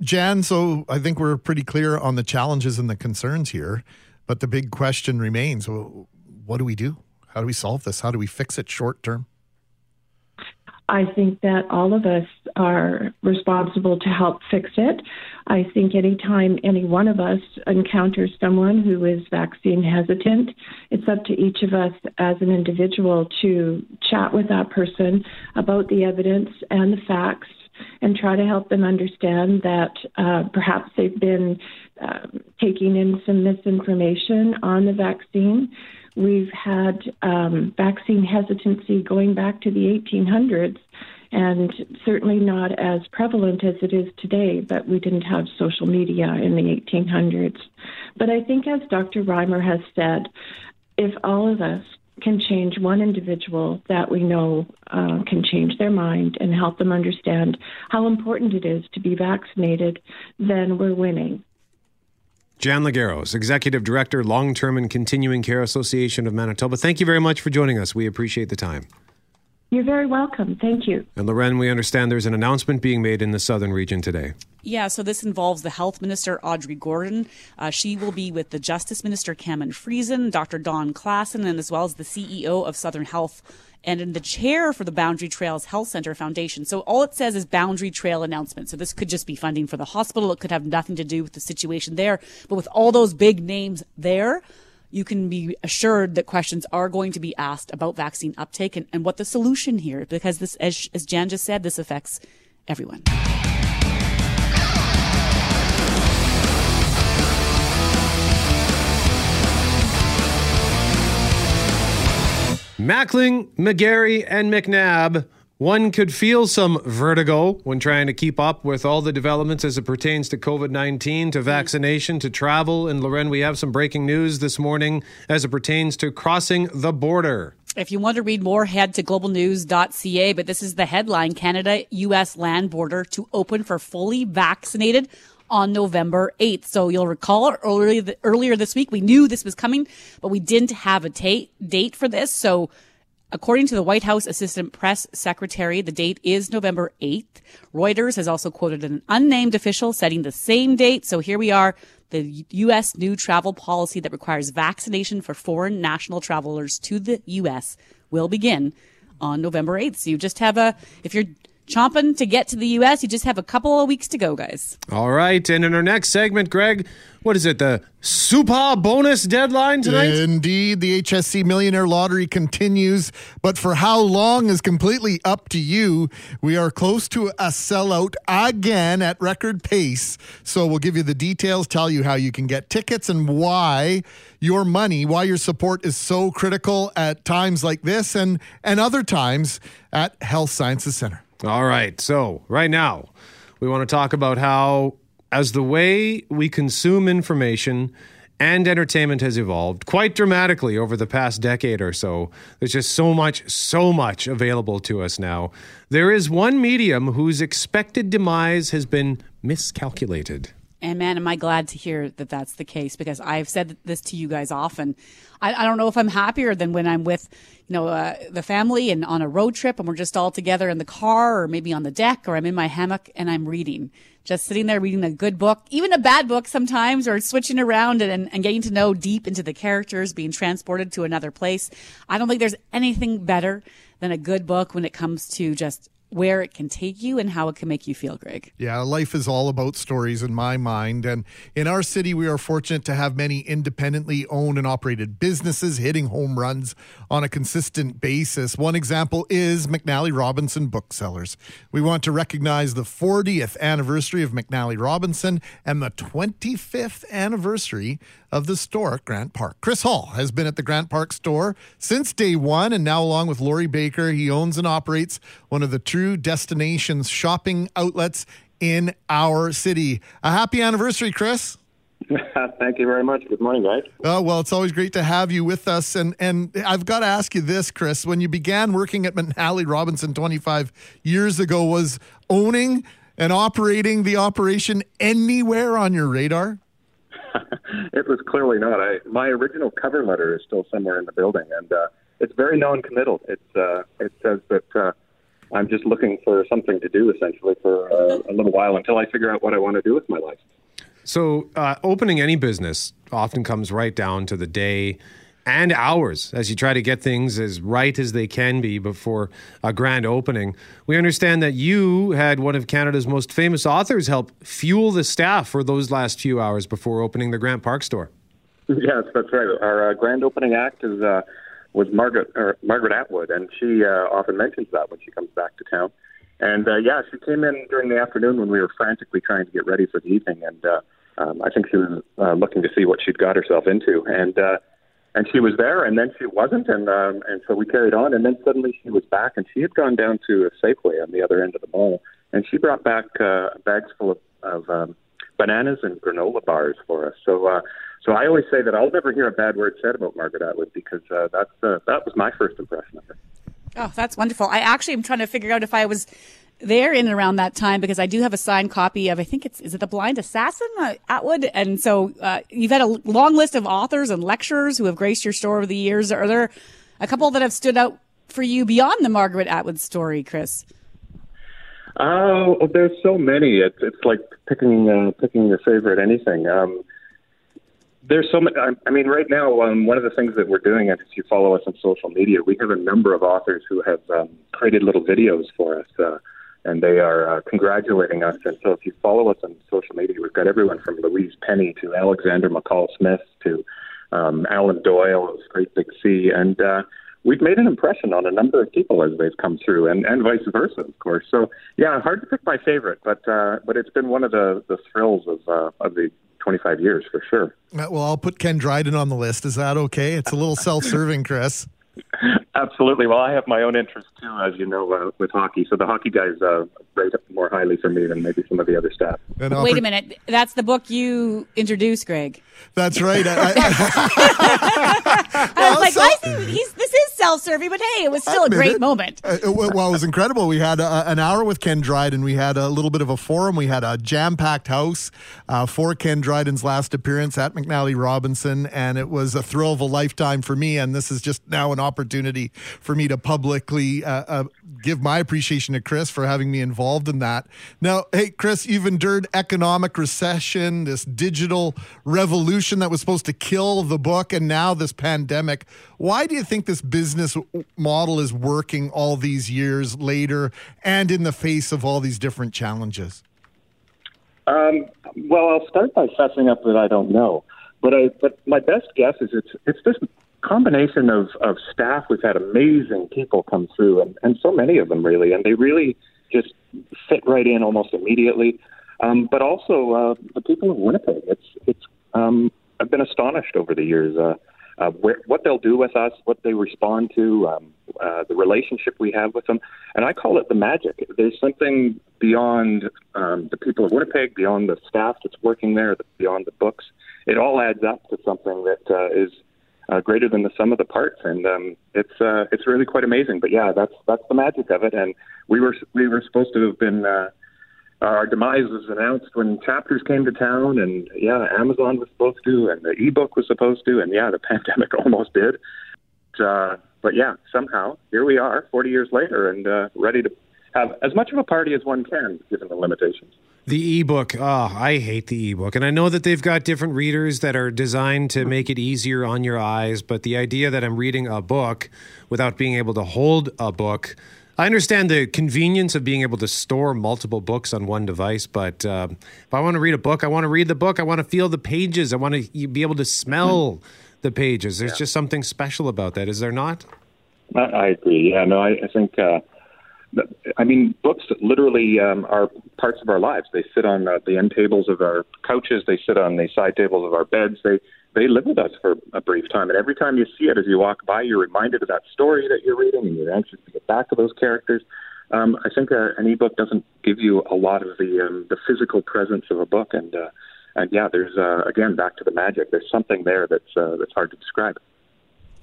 Jan, so I think we're pretty clear on the challenges and the concerns here, but the big question remains what do we do? How do we solve this? How do we fix it short term? I think that all of us are responsible to help fix it. I think anytime any one of us encounters someone who is vaccine hesitant, it's up to each of us as an individual to chat with that person about the evidence and the facts and try to help them understand that uh, perhaps they've been um, taking in some misinformation on the vaccine. We've had um, vaccine hesitancy going back to the 1800s and certainly not as prevalent as it is today, but we didn't have social media in the 1800s. But I think, as Dr. Reimer has said, if all of us can change one individual that we know uh, can change their mind and help them understand how important it is to be vaccinated, then we're winning. Jan Legeros, Executive Director, Long Term and Continuing Care Association of Manitoba. Thank you very much for joining us. We appreciate the time. You're very welcome. Thank you. And Loren, we understand there's an announcement being made in the southern region today. Yeah, so this involves the Health Minister Audrey Gordon. Uh, she will be with the Justice Minister Cameron Friesen, Dr. Don Claassen, and as well as the CEO of Southern Health and in the chair for the Boundary Trails Health Center Foundation. So all it says is Boundary Trail announcement. So this could just be funding for the hospital. It could have nothing to do with the situation there. But with all those big names there, you can be assured that questions are going to be asked about vaccine uptake and, and what the solution here, because this, as, as Jan just said, this affects everyone. Mackling, McGarry, and McNabb one could feel some vertigo when trying to keep up with all the developments as it pertains to COVID 19, to mm. vaccination, to travel. And Loren, we have some breaking news this morning as it pertains to crossing the border. If you want to read more, head to globalnews.ca. But this is the headline Canada US land border to open for fully vaccinated on November 8th. So you'll recall earlier, earlier this week, we knew this was coming, but we didn't have a date for this. So According to the White House Assistant Press Secretary, the date is November 8th. Reuters has also quoted an unnamed official setting the same date. So here we are. The U.S. new travel policy that requires vaccination for foreign national travelers to the U.S. will begin on November 8th. So you just have a, if you're chomping to get to the U.S. You just have a couple of weeks to go, guys. All right. And in our next segment, Greg, what is it? The Super bonus deadline tonight? Indeed. The HSC Millionaire Lottery continues, but for how long is completely up to you. We are close to a sellout again at record pace. So we'll give you the details, tell you how you can get tickets, and why your money, why your support is so critical at times like this and, and other times at Health Sciences Center. All right. So, right now, we want to talk about how, as the way we consume information and entertainment has evolved quite dramatically over the past decade or so, there's just so much, so much available to us now. There is one medium whose expected demise has been miscalculated. And man, am I glad to hear that that's the case because I've said this to you guys often. I, I don't know if I'm happier than when I'm with, you know, uh, the family and on a road trip and we're just all together in the car or maybe on the deck or I'm in my hammock and I'm reading, just sitting there reading a good book, even a bad book sometimes, or switching around and, and getting to know deep into the characters, being transported to another place. I don't think there's anything better than a good book when it comes to just where it can take you and how it can make you feel, Greg. Yeah, life is all about stories in my mind. And in our city, we are fortunate to have many independently owned and operated businesses hitting home runs on a consistent basis. One example is McNally Robinson Booksellers. We want to recognize the 40th anniversary of McNally Robinson and the 25th anniversary of the store at Grant Park. Chris Hall has been at the Grant Park store since day one, and now, along with Lori Baker, he owns and operates one of the true destinations shopping outlets in our city. A happy anniversary, Chris. Thank you very much. Good morning, guys. Oh, well, it's always great to have you with us. And and I've got to ask you this, Chris. When you began working at McNally Robinson 25 years ago, was owning and operating the operation anywhere on your radar? it was clearly not. I, my original cover letter is still somewhere in the building, and uh, it's very non-committal. It's uh, it says that uh, I'm just looking for something to do, essentially, for uh, a little while until I figure out what I want to do with my life. So, uh, opening any business often comes right down to the day and hours as you try to get things as right as they can be before a grand opening. We understand that you had one of Canada's most famous authors help fuel the staff for those last few hours before opening the Grant Park store. Yes, that's right. Our uh, grand opening act is uh, was Margaret or Margaret Atwood, and she uh, often mentions that when she comes back to town. And uh, yeah, she came in during the afternoon when we were frantically trying to get ready for the evening, and uh, um, I think she was uh, looking to see what she'd got herself into, and uh, and she was there, and then she wasn't, and um, and so we carried on, and then suddenly she was back, and she had gone down to a Safeway on the other end of the mall, and she brought back uh, bags full of, of um, bananas and granola bars for us. So. Uh, so I always say that I'll never hear a bad word said about Margaret Atwood because uh, that's uh, that was my first impression of her. Oh, that's wonderful. I actually am trying to figure out if I was there in and around that time because I do have a signed copy of I think it's is it the Blind Assassin uh, Atwood, and so uh, you've had a long list of authors and lecturers who have graced your store over the years. Are there a couple that have stood out for you beyond the Margaret Atwood story, Chris? Oh, there's so many. It's it's like picking uh, picking your favorite anything. Um, there's so many. I mean, right now, um, one of the things that we're doing, if you follow us on social media, we have a number of authors who have um, created little videos for us, uh, and they are uh, congratulating us. And so, if you follow us on social media, we've got everyone from Louise Penny to Alexander McCall Smith to um, Alan Doyle of Great Big Sea, and uh, we've made an impression on a number of people as they've come through, and, and vice versa, of course. So, yeah, hard to pick my favorite, but uh, but it's been one of the, the thrills of uh, of the 25 years for sure. Uh, Well, I'll put Ken Dryden on the list. Is that okay? It's a little self-serving, Chris. Absolutely. Well, I have my own interest too, as you know, uh, with hockey. So the hockey guys uh, rate up more highly for me than maybe some of the other staff. Wait a minute, that's the book you introduced, Greg. That's right. I, I was like, why is he, he's, this is self-serving, but hey, it was still a great it. moment. Uh, it- well, it was incredible. We had uh, an hour with Ken Dryden. We had a little bit of a forum. We had a jam-packed house uh, for Ken Dryden's last appearance at McNally Robinson, and it was a thrill of a lifetime for me. And this is just now an opportunity for me to publicly uh, uh, give my appreciation to Chris for having me involved in that. Now, hey, Chris, you've endured economic recession, this digital revolution that was supposed to kill the book, and now this pandemic. Why do you think this business model is working all these years later and in the face of all these different challenges? Um, well, I'll start by fessing up that I don't know, but I but my best guess is it's it's this combination of of staff. We've had amazing people come through, and and so many of them really, and they really just fit right in almost immediately. Um, but also uh, the people of Winnipeg. It's it's um, I've been astonished over the years. Uh, uh, where, what they'll do with us, what they respond to, um, uh, the relationship we have with them, and I call it the magic. There's something beyond um, the people of Winnipeg, beyond the staff that's working there, beyond the books. It all adds up to something that uh, is uh, greater than the sum of the parts, and um, it's uh, it's really quite amazing. But yeah, that's that's the magic of it. And we were we were supposed to have been. Uh, our demise was announced when chapters came to town, and yeah, Amazon was supposed to, and the ebook was supposed to, and yeah, the pandemic almost did. Uh, but yeah, somehow here we are, 40 years later, and uh, ready to have as much of a party as one can, given the limitations. The ebook, oh, I hate the ebook. And I know that they've got different readers that are designed to make it easier on your eyes, but the idea that I'm reading a book without being able to hold a book, I understand the convenience of being able to store multiple books on one device, but uh, if I want to read a book, I want to read the book. I want to feel the pages. I want to be able to smell the pages. There's just something special about that, is there not? I, I agree. Yeah, no, I, I think. Uh, I mean, books literally um, are parts of our lives. They sit on uh, the end tables of our couches. They sit on the side tables of our beds. They they live with us for a brief time. And every time you see it, as you walk by, you're reminded of that story that you're reading, and you're anxious to get back to those characters. Um, I think uh, an ebook doesn't give you a lot of the um, the physical presence of a book, and uh, and yeah, there's uh, again back to the magic. There's something there that's uh, that's hard to describe.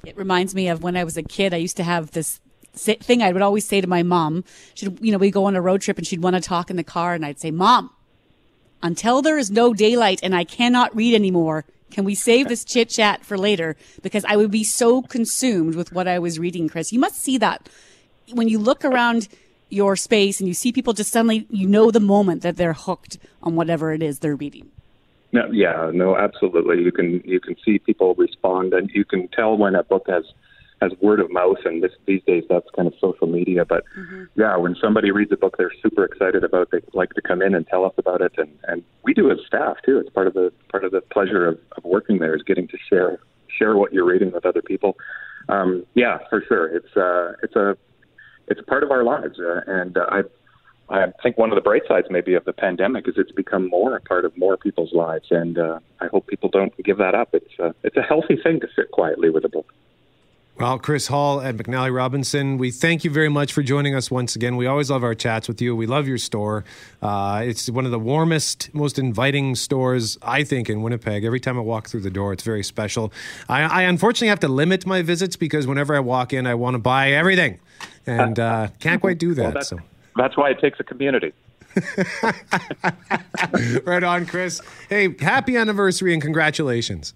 It reminds me of when I was a kid. I used to have this thing I would always say to my mom. She'd, you know, we'd go on a road trip and she'd want to talk in the car, and I'd say, "Mom, until there is no daylight and I cannot read anymore, can we save this chit chat for later? Because I would be so consumed with what I was reading, Chris. You must see that when you look around your space and you see people just suddenly, you know, the moment that they're hooked on whatever it is they're reading. No, yeah, no, absolutely. You can you can see people respond and you can tell when a book has has word of mouth, and this, these days that's kind of social media. But yeah, when somebody reads a book they're super excited about, they like to come in and tell us about it, and and we do as staff too. It's part of the part of the pleasure of, of working there is getting to share share what you're reading with other people. Um, yeah, for sure, it's uh, it's a it's a part of our lives, uh, and uh, I I think one of the bright sides maybe of the pandemic is it's become more a part of more people's lives, and uh, I hope people don't give that up. It's uh, it's a healthy thing to sit quietly with a book. Well, Chris Hall at McNally Robinson, we thank you very much for joining us once again. We always love our chats with you. We love your store. Uh, it's one of the warmest, most inviting stores, I think, in Winnipeg. Every time I walk through the door, it's very special. I, I unfortunately have to limit my visits because whenever I walk in, I want to buy everything, and uh, can't quite do that. Well, that's, so. that's why it takes a community. right on, Chris. Hey, happy anniversary and congratulations.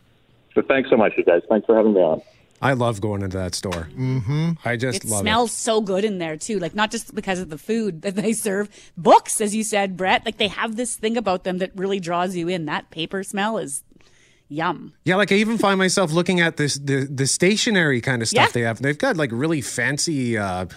So thanks so much, you guys. Thanks for having me on. I love going into that store. Mm-hmm. I just love it love smells so good in there too. Like not just because of the food that they serve, books, as you said, Brett. Like they have this thing about them that really draws you in. That paper smell is yum. Yeah, like I even find myself looking at this the the stationary kind of stuff Yeah. they have. They've got like really fancy uh,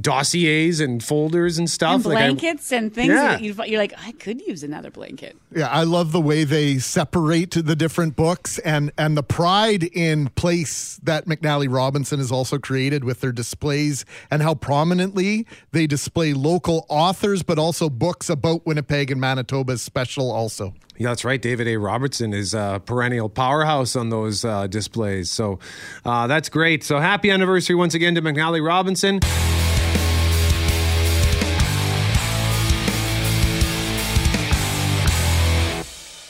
dossiers and folders and stuff. And Like, I- blankets and things. Yeah. that you- You're like, I could use another blanket. Yeah, I love the way they separate the different books and and the pride in place that McNally Robinson has also created with their displays and how prominently they display local authors, but also books about Winnipeg and Manitoba is special also. Yeah, that's right. David A. Robertson is a perennial powerhouse on those uh, displays. So uh, that's great. So happy anniversary once again to McNally Robinson.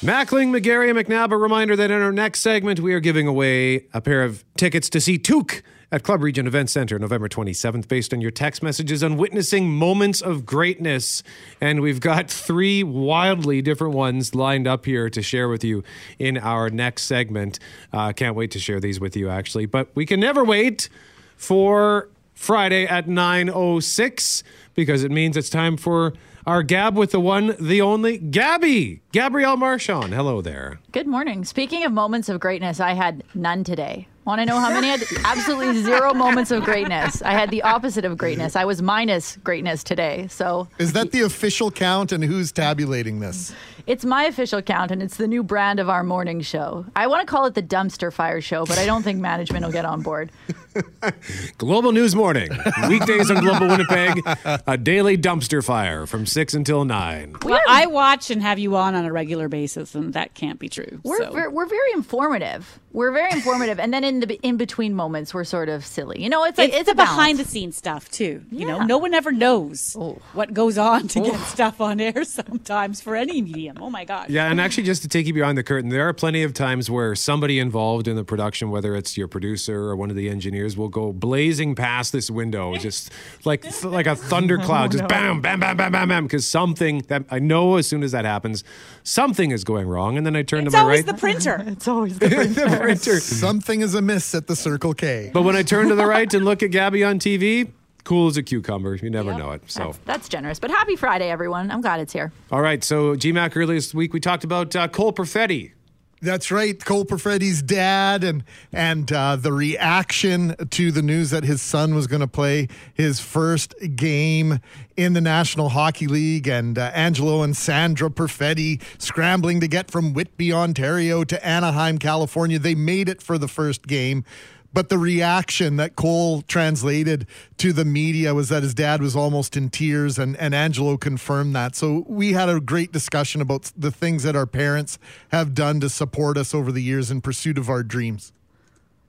Mackling, McGarry, and McNabb. A reminder that in our next segment, we are giving away a pair of tickets to see Took at Club Regent Event Center November 27th, based on your text messages on witnessing moments of greatness. And we've got three wildly different ones lined up here to share with you in our next segment. Uh, can't wait to share these with you, actually. But we can never wait for Friday at 9.06 because it means it's time for our Gab with the one, the only Gabby. Gabrielle Marchand. Hello there. Good morning. Speaking of moments of greatness, I had none today. Want to know how many? I had absolutely zero moments of greatness. I had the opposite of greatness. I was minus greatness today. So Is that the official count and who's tabulating this? It's my official count, and it's the new brand of our morning show. I want to call it the dumpster fire show, but I don't think management will get on board. Global News Morning. Weekdays on Global Winnipeg. A daily dumpster fire from 6 until 9. Well, I watch and have you on on a regular basis, and that can't be true. We're, so. ver- we're very informative. We're very informative, and then in the in between moments, we're sort of silly. You know, it's like it's, it's, a behind the scenes stuff too. You know, no one ever knows Oh. what goes on to get stuff on air sometimes for any medium. Oh my god. Yeah, and actually, just to take you behind the curtain, there are plenty of times where somebody involved in the production, whether it's your producer or one of the engineers, will go blazing past this window, just like like a thundercloud, just oh, bam, bam, bam, bam, bam, bam, because something that I know as soon as that happens, something is going wrong, and then I turn It's to my always right. the printer. it's always the the printer. Something is amiss at the Circle K. But when I turn to the right and look at Gabby on TV, cool as a cucumber. You never know it. So. That's, that's generous. But happy Friday, everyone. I'm glad it's here. All right, so GMAC earlier this week we talked about uh, Cole Perfetti. That's right, Cole Perfetti's dad, and and uh, the reaction to the news that his son was going to play his first game in the National Hockey League, and uh, Angelo and Sandra Perfetti scrambling to get from Whitby, Ontario, to Anaheim, California. They made it for the first game. But the reaction that Cole translated to the media was that his dad was almost in tears, and, and Angelo confirmed that. So we had a great discussion about the things that our parents have done to support us over the years in pursuit of our dreams.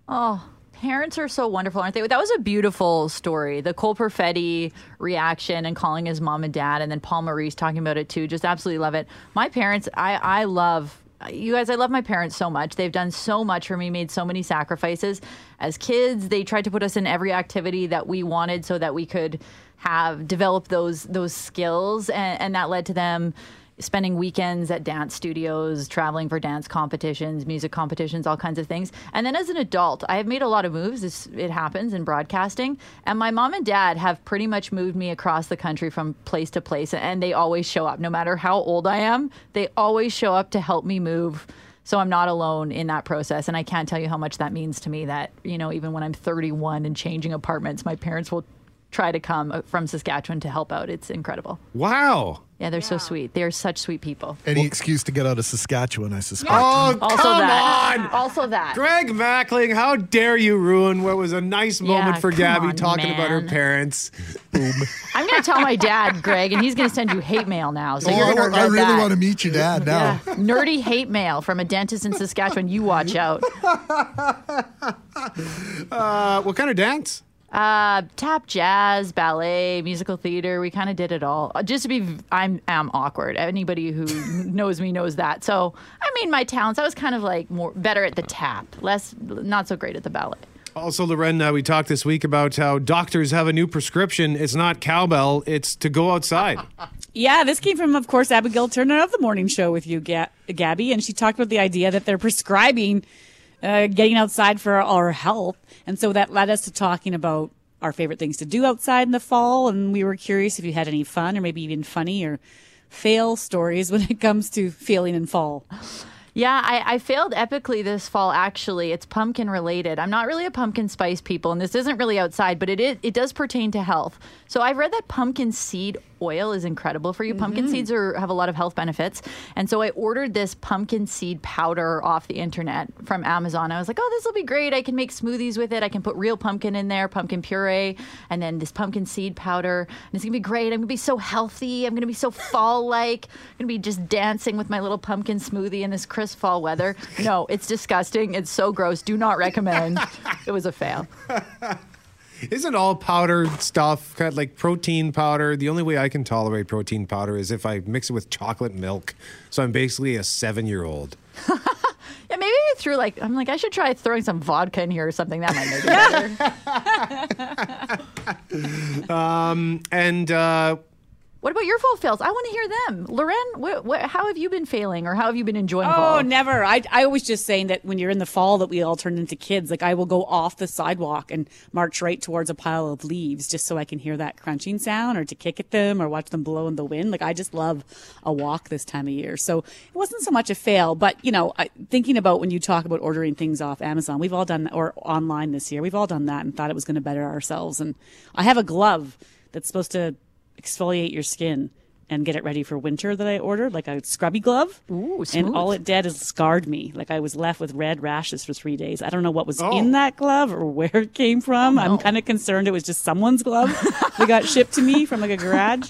Oh, parents are so wonderful, aren't they? That was a beautiful story. The Cole Perfetti reaction and calling his mom and dad, and then Paul Maurice talking about it too. Just absolutely love it. My parents, I, I love. You guys, I love my parents so much. They've done so much for me, made so many sacrifices. As kids, they tried to put us in every activity that we wanted so that we could have develop those those skills and, and that led to them spending weekends at dance studios, traveling for dance competitions, music competitions, all kinds of things. And then as an adult, I have made a lot of moves. This, it happens in broadcasting. And my mom and dad have pretty much moved me across the country from place to place. And they always show up. No matter how old I am, they always show up to help me move So I'm not alone in that process. And I can't tell you how much that means to me that, you know, even when I'm 31 and changing apartments, my parents will try to come uh, from Saskatchewan to help out. It's incredible. Wow. Yeah, they're so sweet. They're such sweet people. Any excuse to get out of Saskatchewan, I suspect. Oh, Also come that. on. Also that. Greg Mackling, how dare you ruin what was a nice moment Yeah, for Gabby on, talking about her man. parents? I'm going to tell my dad, Greg, and he's going to send you hate mail now. So Oh, you're I, going to I regret really that. want to meet your dad now. Yeah, nerdy hate mail from a dentist in Saskatchewan. You watch out. Uh, what kind of dance? Uh, tap, jazz, ballet, musical theater. We kind of did it all. Uh, Just to be, I'm am awkward. Anybody who knows me knows that. So, I mean, my talents. I was kind of like more better at the tap, less, not so great at the ballet. Also, Loren, uh, we talked this week about how doctors have a new prescription. It's not cowbell, it's to go outside. Yeah, this came from, of course, Abigail Turner of the morning show with you, Ga- Gabby, and she talked about the idea that they're prescribing uh, getting outside for our health, and so that led us to talking about our favorite things to do outside in the fall, and we were curious if you had any fun or maybe even funny or fail stories when it comes to feeling in fall. Yeah, I, I failed epically this fall. Actually, it's pumpkin related. I'm not really a pumpkin spice people, and this isn't really outside, but it is, it does pertain to health. So I've read that pumpkin seed oil is incredible for you. Pumpkin mm-hmm. seeds are have a lot of health benefits, and so I ordered this pumpkin seed powder off the internet from Amazon. I was like, oh, this will be great. I can make smoothies with it. I can put real pumpkin in there, pumpkin puree, and then this pumpkin seed powder, and it's gonna be great. I'm gonna be so healthy. I'm gonna be so fall like. I'm gonna be just dancing with my little pumpkin smoothie in this crisp fall weather. No, it's disgusting. It's so gross. Do not recommend. it was a fail. Isn't all powdered stuff kind of like protein powder? The only way I can tolerate protein powder is if I mix it with chocolate milk. So I'm basically a seven year old. Yeah, maybe I threw like I'm like I should try throwing some vodka in here or something. That might make it better. Um, and uh, What about your fall fails? I want to hear them. Loren, what, what, how have you been failing or how have you been enjoying fall? Oh, fall? never. I, I was just saying that when you're in the fall that we all turn into kids, like I will go off the sidewalk and march right towards a pile of leaves just so I can hear that crunching sound or to kick at them or watch them blow in the wind. Like I just love a walk this time of year. So it wasn't so much a fail, but you know, I, thinking about when you talk about ordering things off Amazon, we've all done that or online this year. We've all done that and thought it was going to better ourselves. And I have a glove that's supposed to exfoliate your skin and get it ready for winter that I ordered, like a scrubby glove. Ooh, and all it did is scarred me. Like I was left with red rashes for three days. I don't know what was Oh. in that glove or where it came from. I'm kind of concerned it was just someone's glove that got shipped to me from like a garage.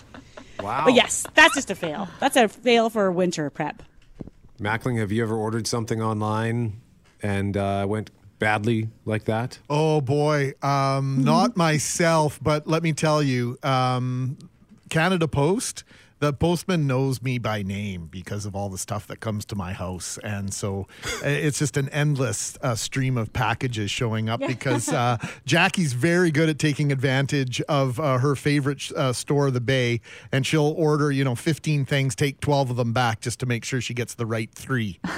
wow. But yes, that's just a fail. That's a fail for winter prep. Mackling, have you ever ordered something online and uh, went badly like that? Oh boy, um, not myself, but let me tell you, um, Canada Post. The postman knows me by name because of all the stuff that comes to my house, and so uh, it's just an endless uh, stream of packages showing up. Because uh, Jackie's very good at taking advantage of uh, her favorite uh, store, the Bay, and she'll order you know fifteen things, take twelve of them back just to make sure she gets the right three.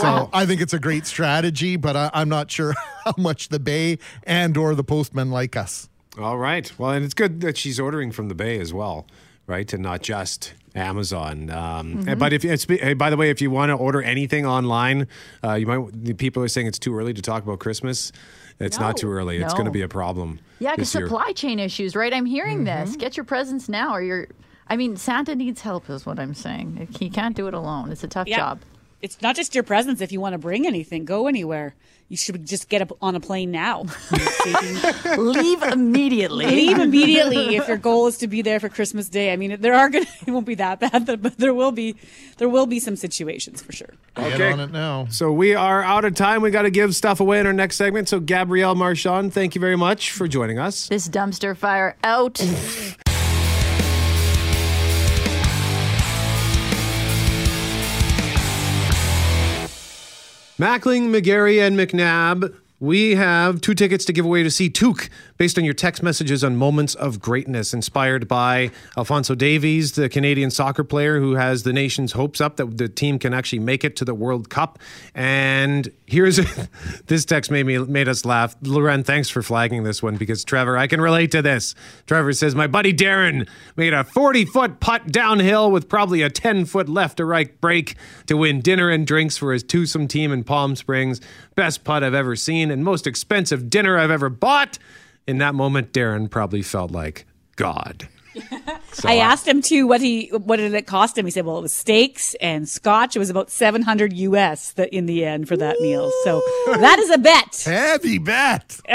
so I think it's a great strategy, but I, I'm not sure how much the Bay and or the postman like us. All right. Well, and it's good that she's ordering from the Bay as well, right? And not just Amazon. Um, Mhm. But if it's, hey, by the way, if you want to order anything online, uh, you might. The people are saying it's too early to talk about Christmas. It's not too early. It's going to be a problem. Yeah, because this year. supply chain issues, right? I'm hearing Mm-hmm. this. Get your presents now, or you're. I mean, Santa needs help, is what I'm saying. He can't do it alone. It's a tough Yeah. job. It's not just your presents. If you want to bring anything, go anywhere. You should just get up on a plane now. Leave immediately. Leave immediately if your goal is to be there for Christmas Day. I mean, there are gonna it won't be that bad, but there will be there will be some situations for sure. Get on it now. So we are out of time. We got to give stuff away in our next segment. So Gabrielle Marchand, thank you very much for joining us. This dumpster fire out. Mackling, McGarry, and McNabb. we have two tickets to give away to see Took based on your text messages on moments of greatness, inspired by Alphonso Davies, the Canadian soccer player who has the nation's hopes up that the team can actually make it to the World Cup. And here's this text made me made us laugh. Loren, thanks for flagging this one because Trevor, I can relate to this. Trevor says my buddy Darren made a 40 foot putt downhill with probably a 10 foot left to right break to win dinner and drinks for his twosome team in Palm Springs. Best putt I've ever seen and most expensive dinner I've ever bought. In that moment, Darren probably felt like God. So I asked him too what he what did it cost him. He said, "Well, it was steaks and scotch. It was about seven hundred US that in the end for that meal. So that is a bet. Heavy bet.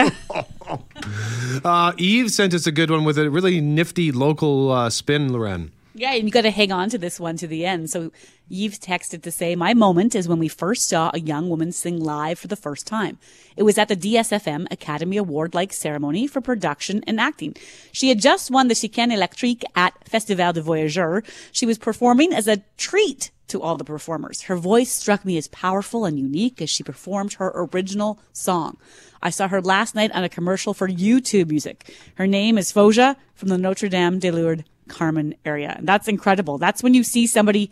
Uh, Eve sent us a good one with a really nifty local uh, spin, Loren. Yeah, and you got to hang on to this one to the end. So Yves texted to say, My moment is when we first saw a young woman sing live for the first time. It was at the DSFM Academy Award like ceremony for production and acting. She had just won the Chicane Electrique at Festival de Voyageurs. She was performing as a treat to all the performers. Her voice struck me as powerful and unique as she performed her original song. I saw her last night on a commercial for YouTube music. Her name is Foja from the Notre Dame de Lourdes Carman area. And that's incredible. That's when you see somebody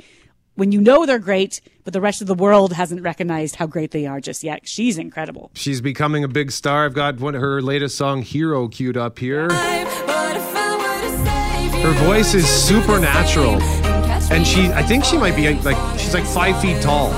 when you know they're great, but the rest of the world hasn't recognized how great they are just yet. She's incredible. She's becoming a big star. I've got one her latest song, Hero, queued up here. Her voice is supernatural. And she, I think she might be like, she's like five feet tall.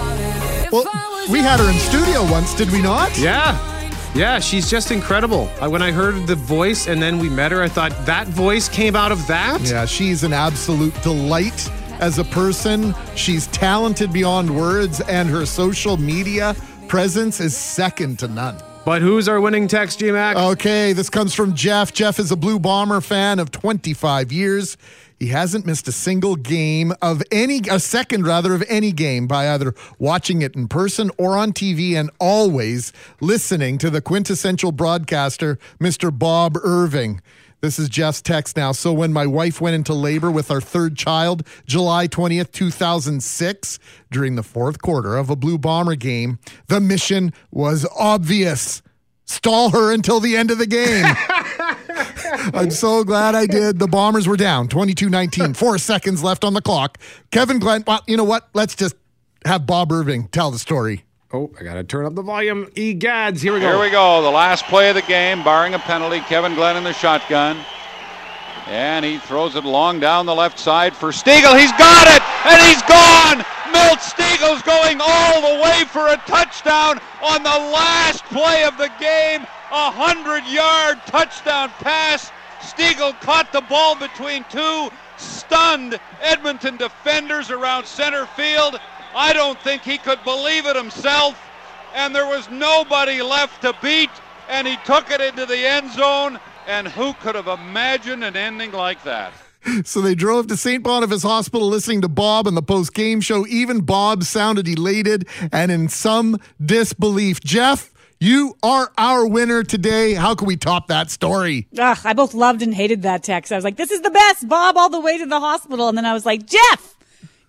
Well, we had her in studio once, did we not? Yeah. Yeah, she's just incredible. I, when I heard the voice and then we met her, I thought that voice came out of that? Yeah, she's an absolute delight as a person. She's talented beyond words, and her social media presence is second to none. But who's our winning text, GMAC? Okay, this comes from Jeff. Jeff is a Blue Bomber fan of 25 years. He hasn't missed a single game of any, a second rather, of any game by either watching it in person or on TV and always listening to the quintessential broadcaster, Mr. Bob Irving. This is Jeff's text now. So when my wife went into labor with our third child, July 20th, 2006, during the fourth quarter of a Blue Bomber game, the mission was obvious. Stall her until the end of the game. I'm so glad I did. The Bombers were down 22 19, four seconds left on the clock. Kevin Glenn, well, you know what? Let's just have Bob Irving tell the story. Oh, I got to turn up the volume. Egads, here we go. Here we go. The last play of the game, barring a penalty. Kevin Glenn in the shotgun. And he throws it long down the left side for Stegall. He's got it, and he's gone. Milt Stegall's going all the way for a touchdown on the last play of the game. A hundred yard touchdown pass. Stegall caught the ball between two stunned Edmonton defenders around center field. I don't think he could believe it himself. And there was nobody left to beat. And he took it into the end zone. And who could have imagined an ending like that? So they drove to St. Boniface Hospital listening to Bob on the post game show. Even Bob sounded elated and in some disbelief. Jeff, you are our winner today. How can we top that story? Ugh, I both loved and hated that text. I was like, this is the best, Bob, all the way to the hospital. And then I was like, Jeff,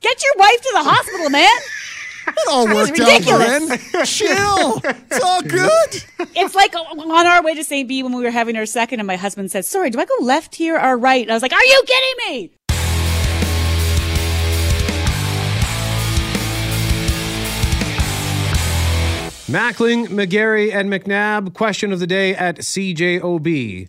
get your wife to the hospital, man. It all worked out, Loren. Chill. It's all good. It's like on our way to St. B when we were having our second, and my husband said, Sorry, do I go left here or right? And I was like, Are you kidding me? Mackling, McGarry, and McNabb. Question of the day at cjob.com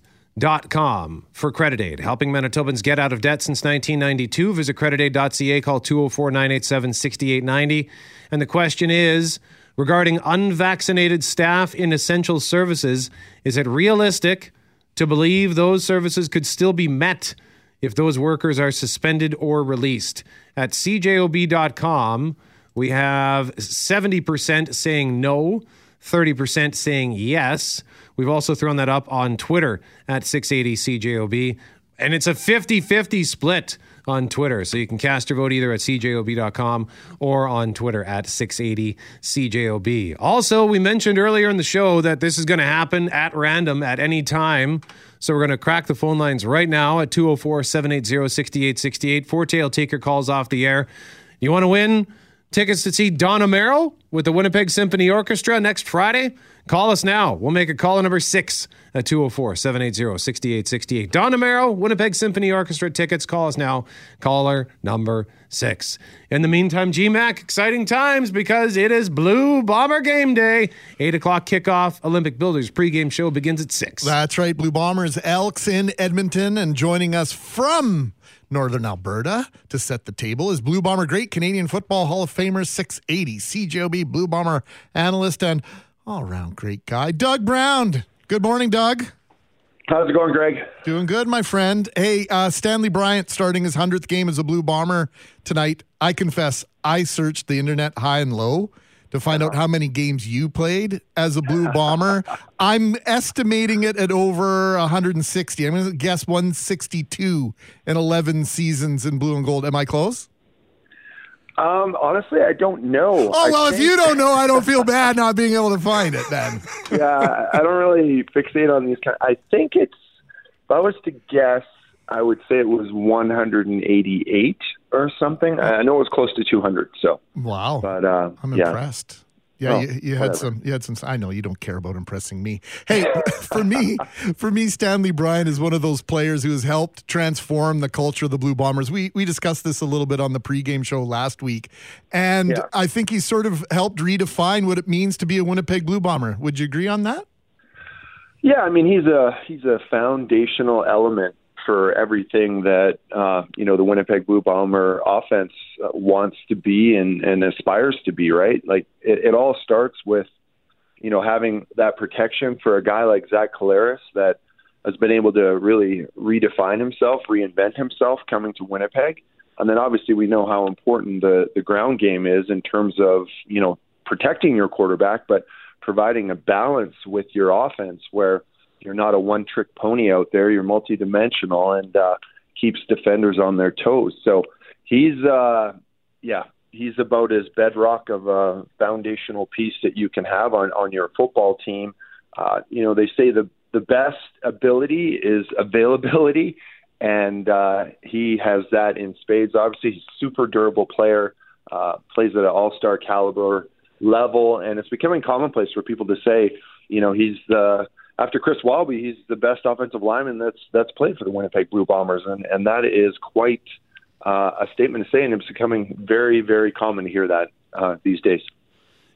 for Credit Aid. Helping Manitobans get out of debt since 1992. Visit creditaid.ca, call 204 987 6890. And the question is regarding unvaccinated staff in essential services, is it realistic to believe those services could still be met if those workers are suspended or released? At cjob.com, we have 70% saying no, 30% saying yes. We've also thrown that up on Twitter at 680CJOB. And it's a 50 50 split on Twitter. So you can cast your vote either at cjob.com or on Twitter at 680CJOB. Also, we mentioned earlier in the show that this is going to happen at random at any time. So we're going to crack the phone lines right now at 204 780 6868. Fortier will take your calls off the air. You want to win? Tickets to see Don Amero with the Winnipeg Symphony Orchestra next Friday. Call us now. We'll make a caller number six at 204 780 6868. Don Amero, Winnipeg Symphony Orchestra tickets. Call us now. Caller number six. In the meantime, GMAC, exciting times because it is Blue Bomber game day. 8 o'clock kickoff. Olympic Builders pregame show begins at 6. That's right. Blue Bombers Elks in Edmonton and joining us from Northern Alberta to set the table is Blue Bomber great Canadian Football Hall of Famer 680 CJOB Blue Bomber analyst and all around great guy, Doug Brown. Good morning, Doug. How's it going, Greg? Doing good, my friend. Hey, uh, Stanley Bryant starting his 100th game as a Blue Bomber tonight. I confess, I searched the internet high and low to find out how many games you played as a Blue Bomber. I'm estimating it at over 160. I'm going to guess 162 in 11 seasons in blue and gold. Am I close? Um, honestly, I don't know. Oh, well, if you don't know, I don't feel bad not being able to find it then. yeah, I don't really fixate on these kind. I think it's. If I was to guess, I would say it was 188 or something. I know it was close to 200. So Wow. but uh, I'm yeah. impressed. Yeah, Oh, you, you had whatever. some. You had some. I know you don't care about impressing me. Hey, for me, for me, Stanley Bryant is one of those players who has helped transform the culture of the Blue Bombers. We we discussed this a little bit on the pregame show last week, and Yeah. I think he's sort of helped redefine what it means to be a Winnipeg Blue Bomber. Would you agree on that? Yeah, I mean he's a he's a foundational element for everything that uh, you know the Winnipeg Blue Bomber offense uh, wants to be and, and aspires to be. Right, like it, it all starts with you know having that protection for a guy like Zach Collaros that has been able to really redefine himself, reinvent himself coming to Winnipeg. And then obviously we know how important the the ground game is in terms of you know protecting your quarterback, but providing a balance with your offense where you're not a one trick pony out there. You're multidimensional and uh, keeps defenders on their toes. So he's uh, yeah he's about as bedrock of a foundational piece that you can have on on your football team. Uh, you know they say the the best ability is availability, and uh, he has that in spades. Obviously, he's a super durable player, uh, plays at an all star caliber level, and it's becoming commonplace for people to say, you know, he's the after Chris Walby, he's the best offensive lineman that's that's played for the Winnipeg Blue Bombers, and and that is quite uh, a statement to say, and it's becoming very very common to hear that uh, these days.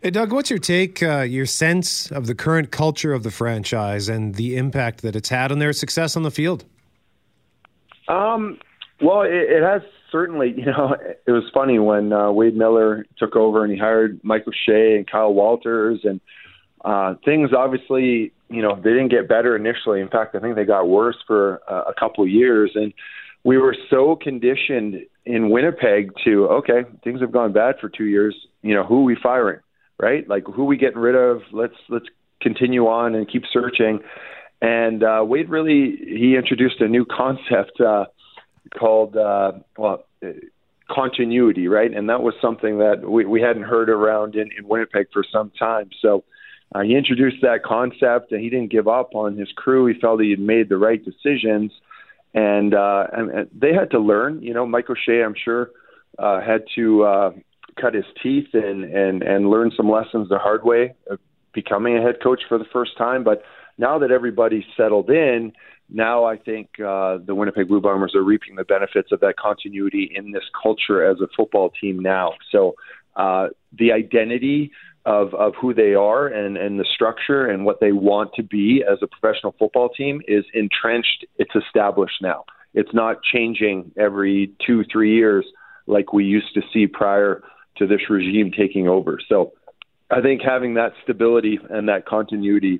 Hey, Doug, what's your take, uh, your sense of the current culture of the franchise and the impact that it's had on their success on the field? Um, well, it, it has certainly. You know, it was funny when uh, Wade Miller took over and he hired Mike O'Shea and Kyle Walters, and uh, things obviously, you know, they didn't get better initially. In fact, I think they got worse for uh, a couple of years, and we were so conditioned in Winnipeg to okay, things have gone bad for two years. You know, who are we firing? Right? Like who are we getting rid of? Let's let's continue on and keep searching. And uh, Wade really he introduced a new concept uh, called uh, well uh, continuity, right? And that was something that we, we hadn't heard around in, in Winnipeg for some time. So uh, he introduced that concept, and he didn't give up on his crew. He felt he had made the right decisions, and, uh, and, and they had to learn. You know, Mike O'Shea, I'm sure, uh, had to uh, cut his teeth and and and learn some lessons the hard way, of becoming a head coach for the first time. But now that everybody's settled in, now I think uh, the Winnipeg Blue Bombers are reaping the benefits of that continuity in this culture as a football team now. So uh, the identity of, of who they are and, and the structure and what they want to be as a professional football team is entrenched. It's established now. It's not changing every two, three years like we used to see prior to this regime taking over. So I think having that stability and that continuity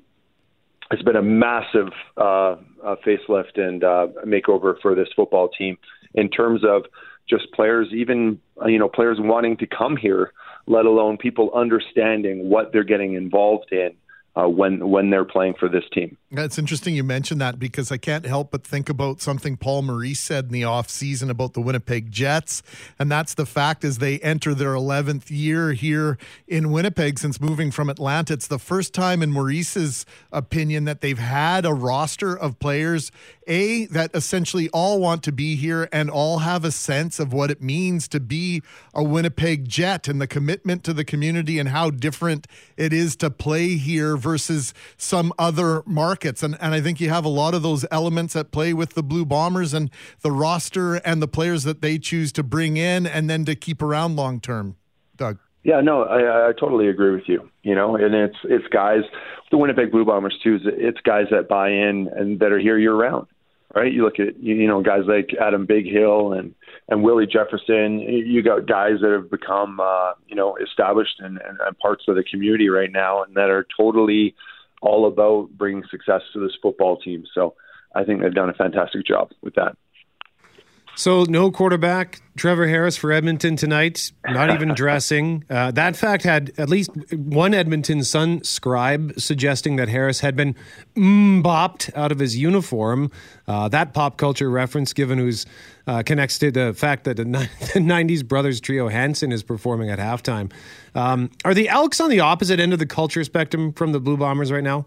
has been a massive uh, uh, facelift and uh, makeover for this football team in terms of just players, even you know players wanting to come here, let alone people understanding what they're getting involved in uh, when when they're playing for this team. That's interesting you mentioned that because I can't help but think about something Paul Maurice said in the offseason about the Winnipeg Jets. And that's the fact as they enter their 11th year here in Winnipeg since moving from Atlanta. It's the first time in Maurice's opinion that they've had a roster of players A, that essentially all want to be here and all have a sense of what it means to be a Winnipeg Jet and the commitment to the community and how different it is to play here versus some other markets. And, and I think you have a lot of those elements at play with the Blue Bombers and the roster and the players that they choose to bring in and then to keep around long term. Doug. Yeah, no, I, I totally agree with you. You know, and it's it's guys, the Winnipeg Blue Bombers too. It's guys that buy in and that are here year round, right? You look at you know guys like Adam Bighill and and Willie Jefferson. You got guys that have become uh, you know established and, and, and parts of the community right now, and that are totally all about bringing success to this football team. So I think they've done a fantastic job with that. So no quarterback, Trevor Harris for Edmonton tonight. Not even dressing. Uh, that fact had at least one Edmonton Sun scribe suggesting that Harris had been bopped out of his uniform. Uh, that pop culture reference, given who's uh, connects to the fact that the, the '90s brothers trio Hanson is performing at halftime. Um, are the Elks on the opposite end of the culture spectrum from the Blue Bombers right now?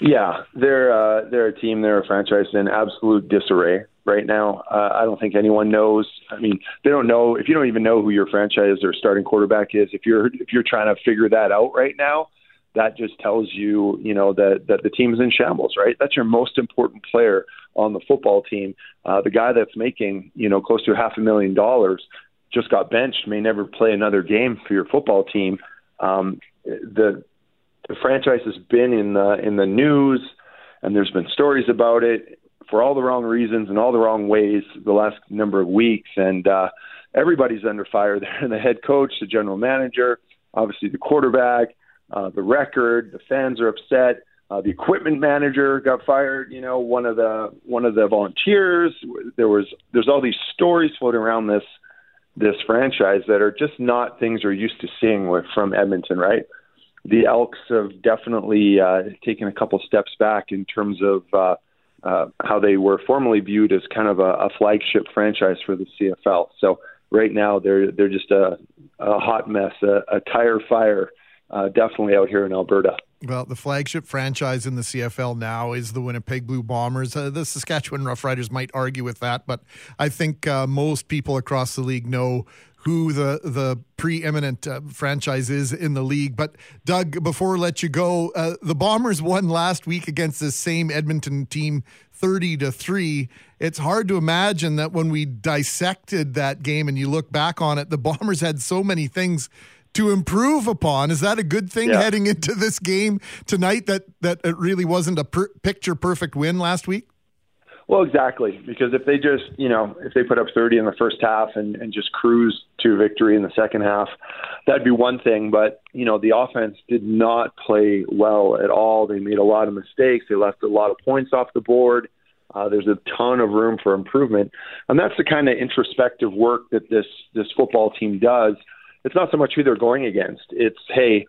Yeah, they're uh, they're a team. They're a franchise in absolute disarray right now. Uh, I don't think anyone knows. I mean, they don't know if you don't even know who your franchise or starting quarterback is. If you're if you're trying to figure that out right now, that just tells you, you know, that that the team's in shambles, right? That's your most important player on the football team. Uh, the guy that's making, you know, close to half a million dollars just got benched, may never play another game for your football team. Um, the the franchise has been in the in the news, and there's been stories about it for all the wrong reasons and all the wrong ways the last number of weeks. And uh, everybody's under fire there. The head coach, the general manager, obviously the quarterback, uh, the record. The fans are upset. Uh, the equipment manager got fired. You know, one of the one of the volunteers. There was there's all these stories floating around this this franchise that are just not things we're used to seeing with from Edmonton, right? The Elks have definitely uh, taken a couple steps back in terms of uh, uh, how they were formerly viewed as kind of a, a flagship franchise for the CFL. So right now they're they're just a, a hot mess, a, a tire fire, uh, definitely out here in Alberta. Well, the flagship franchise in the CFL now is the Winnipeg Blue Bombers. Uh, the Saskatchewan Roughriders might argue with that, but I think uh, most people across the league know who the the preeminent uh, franchise is in the league. But Doug, before we let you go, uh, the Bombers won last week against the same Edmonton team, thirty to three. It's hard to imagine that when we dissected that game and you look back on it, the Bombers had so many things to improve upon. Is that a good thing yeah. heading into this game tonight? That that it really wasn't a per- picture perfect win last week. Well, exactly. Because if they just, you know, if they put up 30 in the first half and, and just cruise to victory in the second half, that'd be one thing. But, you know, the offense did not play well at all. They made a lot of mistakes. They left a lot of points off the board. Uh, there's a ton of room for improvement. And that's the kind of introspective work that this, this football team does. It's not so much who they're going against. It's, hey,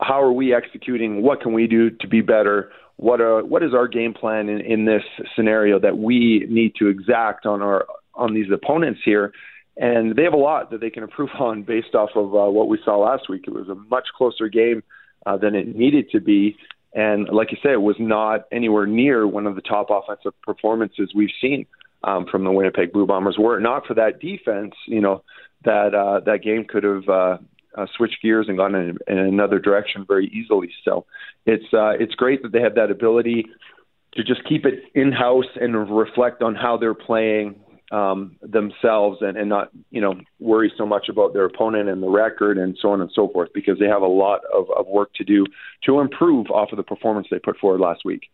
how are we executing? What can we do to be better? What are what is our game plan in, in this scenario that we need to exact on our on these opponents here and they have a lot that they can improve on based off of uh, what we saw last week. It was a much closer game uh, than it needed to be, and like you say, it was not anywhere near one of the top offensive performances we've seen um, from the Winnipeg Blue Bombers. Were it not for that defense, you know, that uh, that game could have uh, uh, switched gears and gone in, in another direction very easily. So it's uh, it's great that they have that ability to just keep it in house and reflect on how they're playing um, themselves and, and not you know worry so much about their opponent and the record and so on and so forth because they have a lot of, of work to do to improve off of the performance they put forward last week.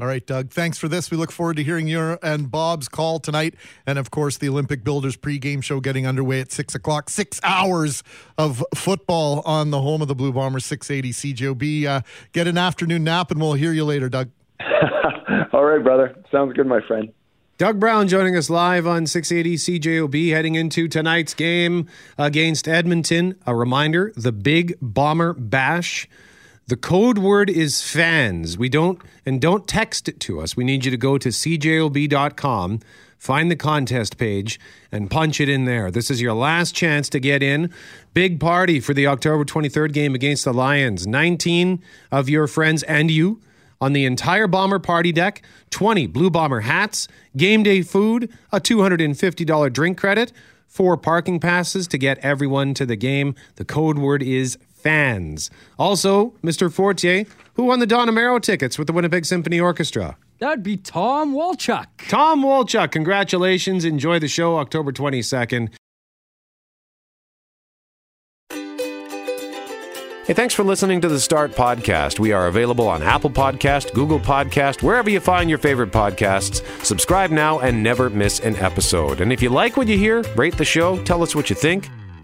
All right, Doug. Thanks for this. We look forward to hearing your and Bob's call tonight, and of course the Olympic Builders pregame show getting underway at six o'clock. Six hours of football on the home of the Blue Bombers, six eighty CJOB. Uh, get an afternoon nap, and we'll hear you later, Doug. All right, brother. Sounds good, my friend. Doug Brown joining us live on 680 CJOB heading into tonight's game against Edmonton. A reminder the Big Bomber Bash the code word is fans. We don't, and don't text it to us. We need you to go to cjob.com, find the contest page, and punch it in there. This is your last chance to get in. Big party for the October 23rd game against the Lions. 19 of your friends and you on the entire Bomber party deck, 20 Blue Bomber hats, game day food, a $250 drink credit, four parking passes to get everyone to the game. The code word is fans. Also, Mr. Fortier, who won the Don Amero tickets with the Winnipeg Symphony Orchestra. That'd be Tom Walchuk. Tom Walchuk, congratulations. Enjoy the show October 22nd. Hey, thanks for listening to the Start Podcast. We are available on Apple Podcast, Google Podcast, wherever you find your favorite podcasts. Subscribe now and never miss an episode. And if you like what you hear, rate the show, tell us what you think.